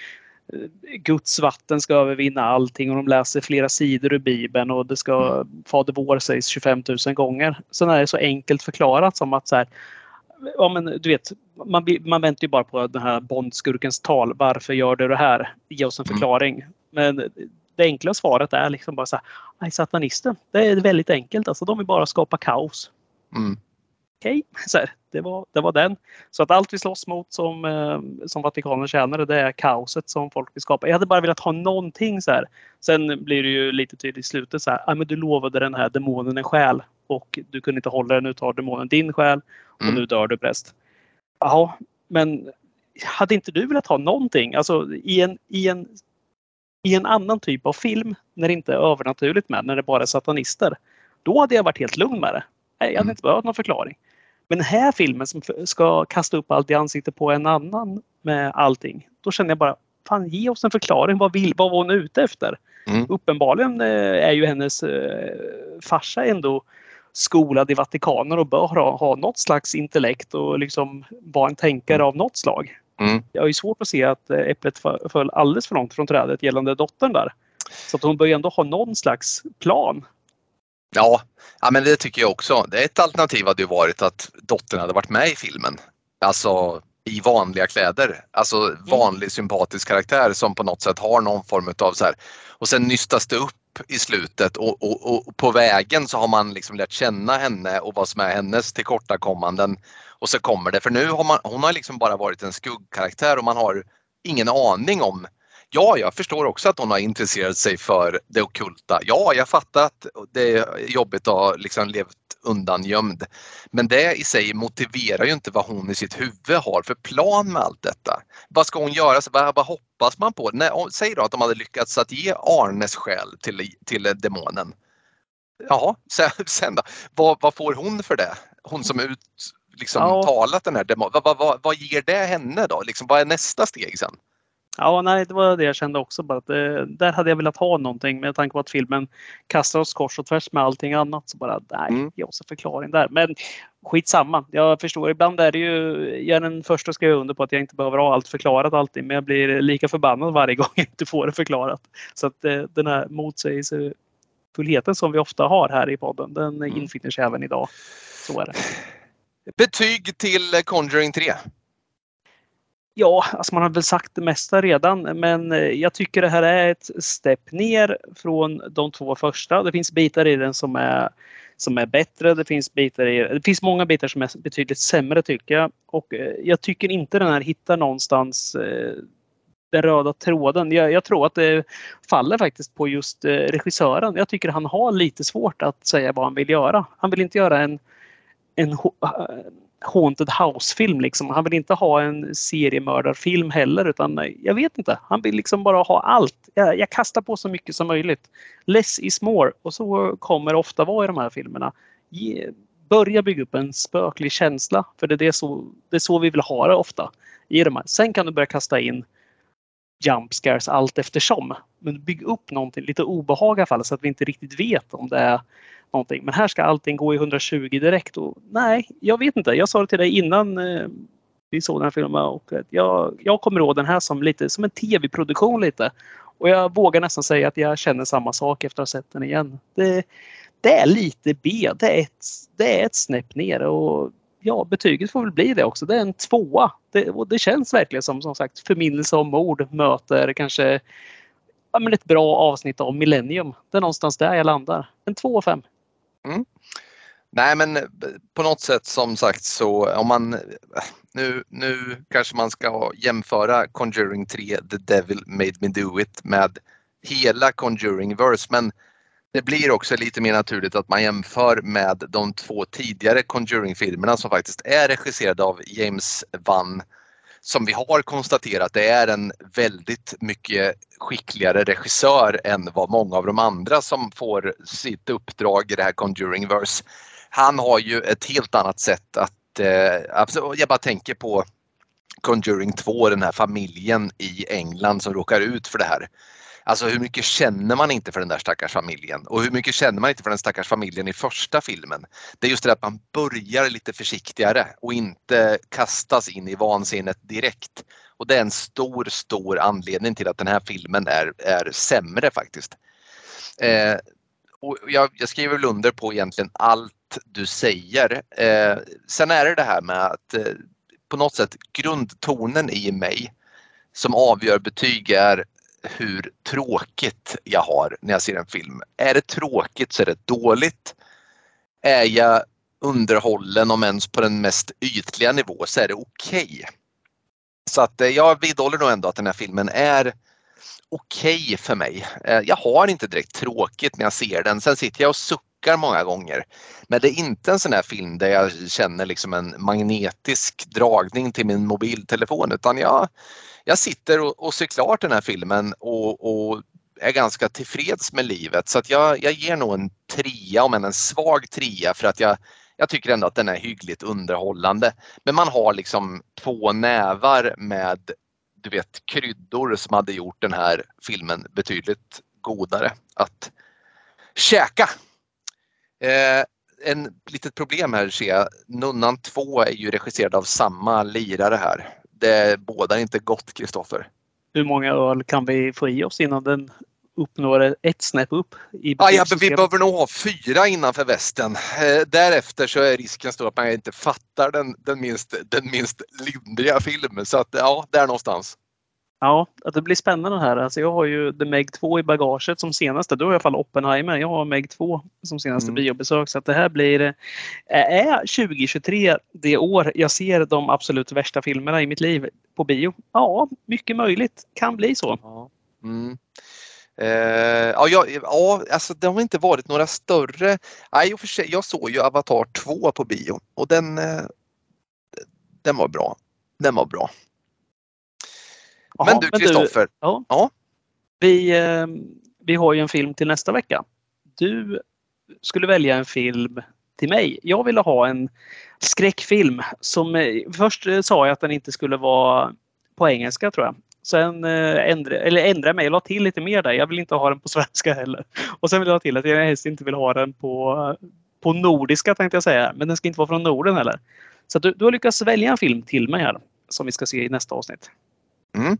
eh, Guds vatten ska övervinna allting och de läser flera sidor ur Bibeln och det ska Fader vår sägs 25 000 gånger. Sen är det så enkelt förklarat som att så här, ja men du vet, man, man väntar ju bara på den här Bondskurkens tal. Varför gör du det här? Ge oss en Mm. förklaring. Men det enkla svaret är liksom bara så här, nej satanister, det är väldigt enkelt. Alltså de vill bara skapa kaos. Mm. Okej, så här, det, var, det var den. Så att allt vi slåss mot som, eh, som Vatikanen tjänare, det är kaoset som folk vill skapa. Jag hade bara velat ha någonting så här. Sen blir det ju lite tydligt i slutet så här, ah, men du lovade den här demonen en själ och du kunde inte hålla den, nu tar demonen din själ och Mm. nu dör du präst. Ja, men hade inte du velat ha någonting? Alltså i en, i en, i en annan typ av film när det inte är övernaturligt med, när det bara är satanister. Då hade jag varit helt lugn med det. Jag hade Mm. inte behövt någon förklaring. Men den här filmen som ska kasta upp allt i ansiktet på en annan med allting. Då känner jag bara, fan ge oss en förklaring. Vad, vill, vad var hon ute efter? Mm. Uppenbarligen eh, är ju hennes eh, farsa ändå skolad i Vatikanen och bör ha, ha något slags intellekt och liksom vara en tänkare av något slag. Mm. Jag har ju svårt att se att eh, äpplet föll alldeles för långt från trädet gällande dottern där. Så att hon bör ändå ha någon slags plan. Ja, ja, men det tycker jag också. Det ett alternativ hade ju varit att dottern hade varit med i filmen. Alltså i vanliga kläder. Alltså vanlig sympatisk karaktär som på något sätt har någon form av så här. Och sen nystas det upp i slutet och, och, och på vägen så har man liksom lärt känna henne och vad som är hennes tillkortakommanden. Och så kommer det, för nu har man, hon har liksom bara varit en skuggkaraktär och man har ingen aning om Ja, jag förstår också att hon har intresserat sig för det ockulta. Ja, jag fattar att det är jobbigt att ha liksom levt undangömd. Men det i sig motiverar ju inte vad hon i sitt huvud har för plan med allt detta. Vad ska hon göra? Så Vad, vad hoppas man på? Nej, säg då att de hade lyckats att ge Arnes själ till, till demonen. Jaha, sen, sen då? Vad, vad får hon för det? Hon som ut, liksom, Ja. talat den här demonen. Vad, vad, vad, vad ger det henne då? Liksom, vad är nästa steg sen? Ja, nej, det var det jag kände också. Bara att, eh, där hade jag velat ha någonting med tanke på att filmen kastar oss kors och tvärs med allting annat. Så bara, nej, Mm. ge oss en förklaring där. Men skitsamma. Jag förstår, ibland är det ju, jag är den första att skriva under på att jag inte behöver ha allt förklarat alltid. Men jag blir lika förbannad varje gång jag inte får det förklarat. Så att eh, den här motsägelsefullheten som vi ofta har här i podden, den Mm. infinner sig även idag. Så är det. Betyg till Conjuring 3. Ja, alltså man har väl sagt det mesta redan, men eh, jag tycker det här är ett stepp ner från de två första. Det finns bitar i den som är, som är bättre. Det finns, bitar i, det finns många bitar som är betydligt sämre tycker jag. Och eh, jag tycker inte den här hittar någonstans eh, den röda tråden. Jag, jag tror att det faller faktiskt på just regissören. Jag tycker han har lite svårt att säga vad han vill göra. Han vill inte göra en, en äh, Haunted House-film. Liksom. Han vill inte ha en seriemördarfilm heller utan jag vet inte. Han vill liksom bara ha allt. Jag, jag kastar på så mycket som möjligt. Less is more och så kommer det ofta vara i de här filmerna. Ge, börja bygga upp en spöklig känsla för det är, det, så, det är så vi vill ha det ofta. I de här. Sen kan du börja kasta in jump scares allt eftersom. Men bygg upp någonting, lite obehag i alla fall så att vi inte riktigt vet om det är någonting. Men här ska allting gå i 120 direkt och nej, jag vet inte. Jag sa det till dig innan eh, vi såg den här filmen och eh, jag, jag kommer ihåg den här som lite som en tv-produktion lite. Och jag vågar nästan säga att jag känner samma sak efter att ha sett den igen. Det, det är lite B. Det är ett, det är ett snäpp ner och ja, betyget får väl bli det också. Det är en tvåa. Det, och det känns verkligen som som sagt förminnelse om mord möter kanske ja, men ett bra avsnitt av Millennium. Det är någonstans där jag landar. En 2 av 5. Mm. Nej men eh, på något sätt som sagt så om man eh, nu, nu kanske man ska jämföra Conjuring 3 The Devil Made Me Do It med hela Conjuring Verse men det blir också lite mer naturligt att man jämför med de två tidigare Conjuring-filmerna som faktiskt är regisserade av James Wan som vi har konstaterat det är en väldigt mycket skickligare regissör än vad många av de andra som får sitt uppdrag i det här Conjuring Verse. Han har ju ett helt annat sätt att, eh, jag bara tänker på Conjuring 2, den här familjen i England som råkar ut för det här. Alltså hur mycket känner man inte för den där stackars familjen och hur mycket känner man inte för den stackars familjen i första filmen. Det är just det att man börjar lite försiktigare och inte kastas in i vansinnet direkt. Och det är en stor, stor anledning till att den här filmen är, är sämre faktiskt. Eh, och jag, jag skriver väl under på egentligen allt du säger. Eh, sen är det det här med att eh, på något sätt grundtonen i mig som avgör betyg är hur tråkigt jag har när jag ser en film. Är det tråkigt så är det dåligt. Är jag underhållen om ens på den mest ytliga nivå så är det okej. Okay. Så att eh, jag vidhåller nog ändå att den här filmen är okej okay för mig. Eh, jag har inte direkt tråkigt när jag ser den. Sen sitter jag och suckar många gånger. Men det är inte en sån här film där jag känner liksom en magnetisk dragning till min mobiltelefon utan jag, jag sitter och, och ser klart den här filmen och, och är ganska tillfreds med livet så att jag, jag ger nog en trea, om än en svag trea för att jag, jag tycker ändå att den är hyggligt underhållande. Men man har liksom två nävar med du vet kryddor som hade gjort den här filmen betydligt godare att käka. Eh, en litet problem här ser jag. Nunnan 2 är ju regisserad av samma lirare här det bådar inte gott, Kristoffer. Hur många öl kan vi få i oss innan den uppnår ett snäpp upp? I ah, ja, vi behöver nog ha fyra innanför västen. Eh, därefter så är risken stor att man inte fattar den, den, minst, den minst lindriga filmen. Så att ja, där någonstans. Ja, att det blir spännande här. Alltså jag har ju The Meg 2 i bagaget som senaste. Då har i alla fall Oppenheimer. Jag har Meg 2 som senaste mm. biobesök. Så att det här blir... Eh, är 2023 det år jag ser de absolut värsta filmerna i mitt liv på bio? Ja, mycket möjligt. Kan bli så. Ja. Mm. Uh, ja, ja, ja, alltså det har inte varit några större. Nej, för sig, jag såg ju Avatar 2 på bio och den, uh, den var bra. Den var bra. Aha, men du Kristoffer. Ja. ja. Vi, eh, vi har ju en film till nästa vecka. Du skulle välja en film till mig. Jag ville ha en skräckfilm som eh, först eh, sa jag att den inte skulle vara på engelska tror jag. Sen ändrade, eller ändrade mig och la till lite mer där. Jag vill inte ha den på svenska heller. Och sen vill jag ha till att jag helst inte vill ha den på, på nordiska tänkte jag säga. Men den ska inte vara från Norden heller. Så du, du har lyckats välja en film till mig här som vi ska se i nästa avsnitt. Mm.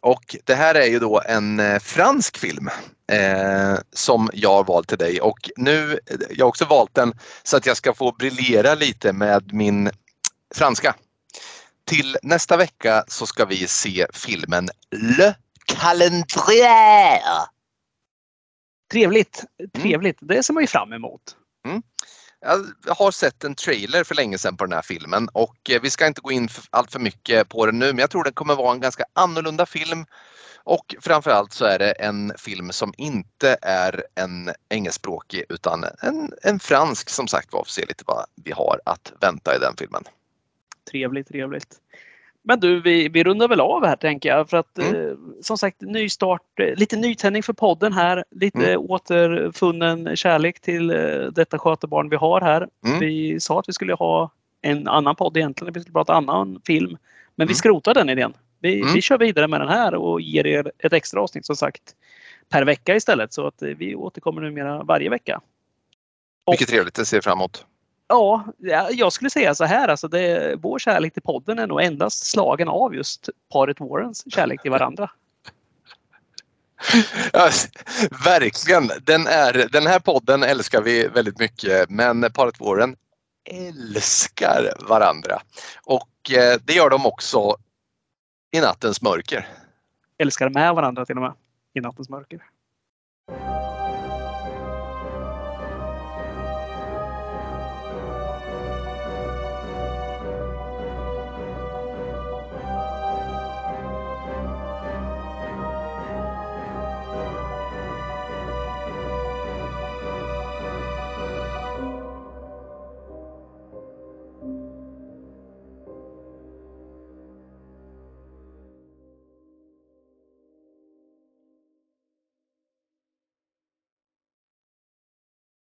Och det här är ju då en eh, fransk film eh, som jag har valt till dig och nu, jag har också valt den så att jag ska få briljera lite med min franska. Till nästa vecka så ska vi se filmen Le Calendrier. Trevligt, trevligt. Mm. Det ser man ju fram emot. Mm. Jag har sett en trailer för länge sedan på den här filmen och eh, vi ska inte gå in allt för mycket på den nu men jag tror den kommer vara en ganska annorlunda film. Och framförallt så är det en film som inte är en engelskspråkig utan en, en fransk som sagt var. Får se lite vad vi har att vänta i den filmen. Trevligt, trevligt. Men du, vi, vi rundar väl av här tänker jag för att mm. eh, som sagt nystart, eh, lite nytändning för podden här. Lite mm. återfunnen kärlek till eh, detta skötebarn vi har här. Mm. Vi sa att vi skulle ha en annan podd egentligen, vi skulle prata annan film. Men vi mm. skrotar den idén. Vi, mm. vi kör vidare med den här och ger er ett extra avsnitt som sagt per vecka istället så att eh, vi återkommer numera varje vecka. Mycket trevligt, det ser fram emot. Ja, jag skulle säga så här. Alltså det, vår kärlek till podden är nog endast slagen av just paret Warrens kärlek till varandra. Ja, verkligen. Den, är, den här podden älskar vi väldigt mycket men paret Warren älskar varandra. Och eh, det gör de också i nattens mörker. Älskar med varandra till och med i nattens mörker.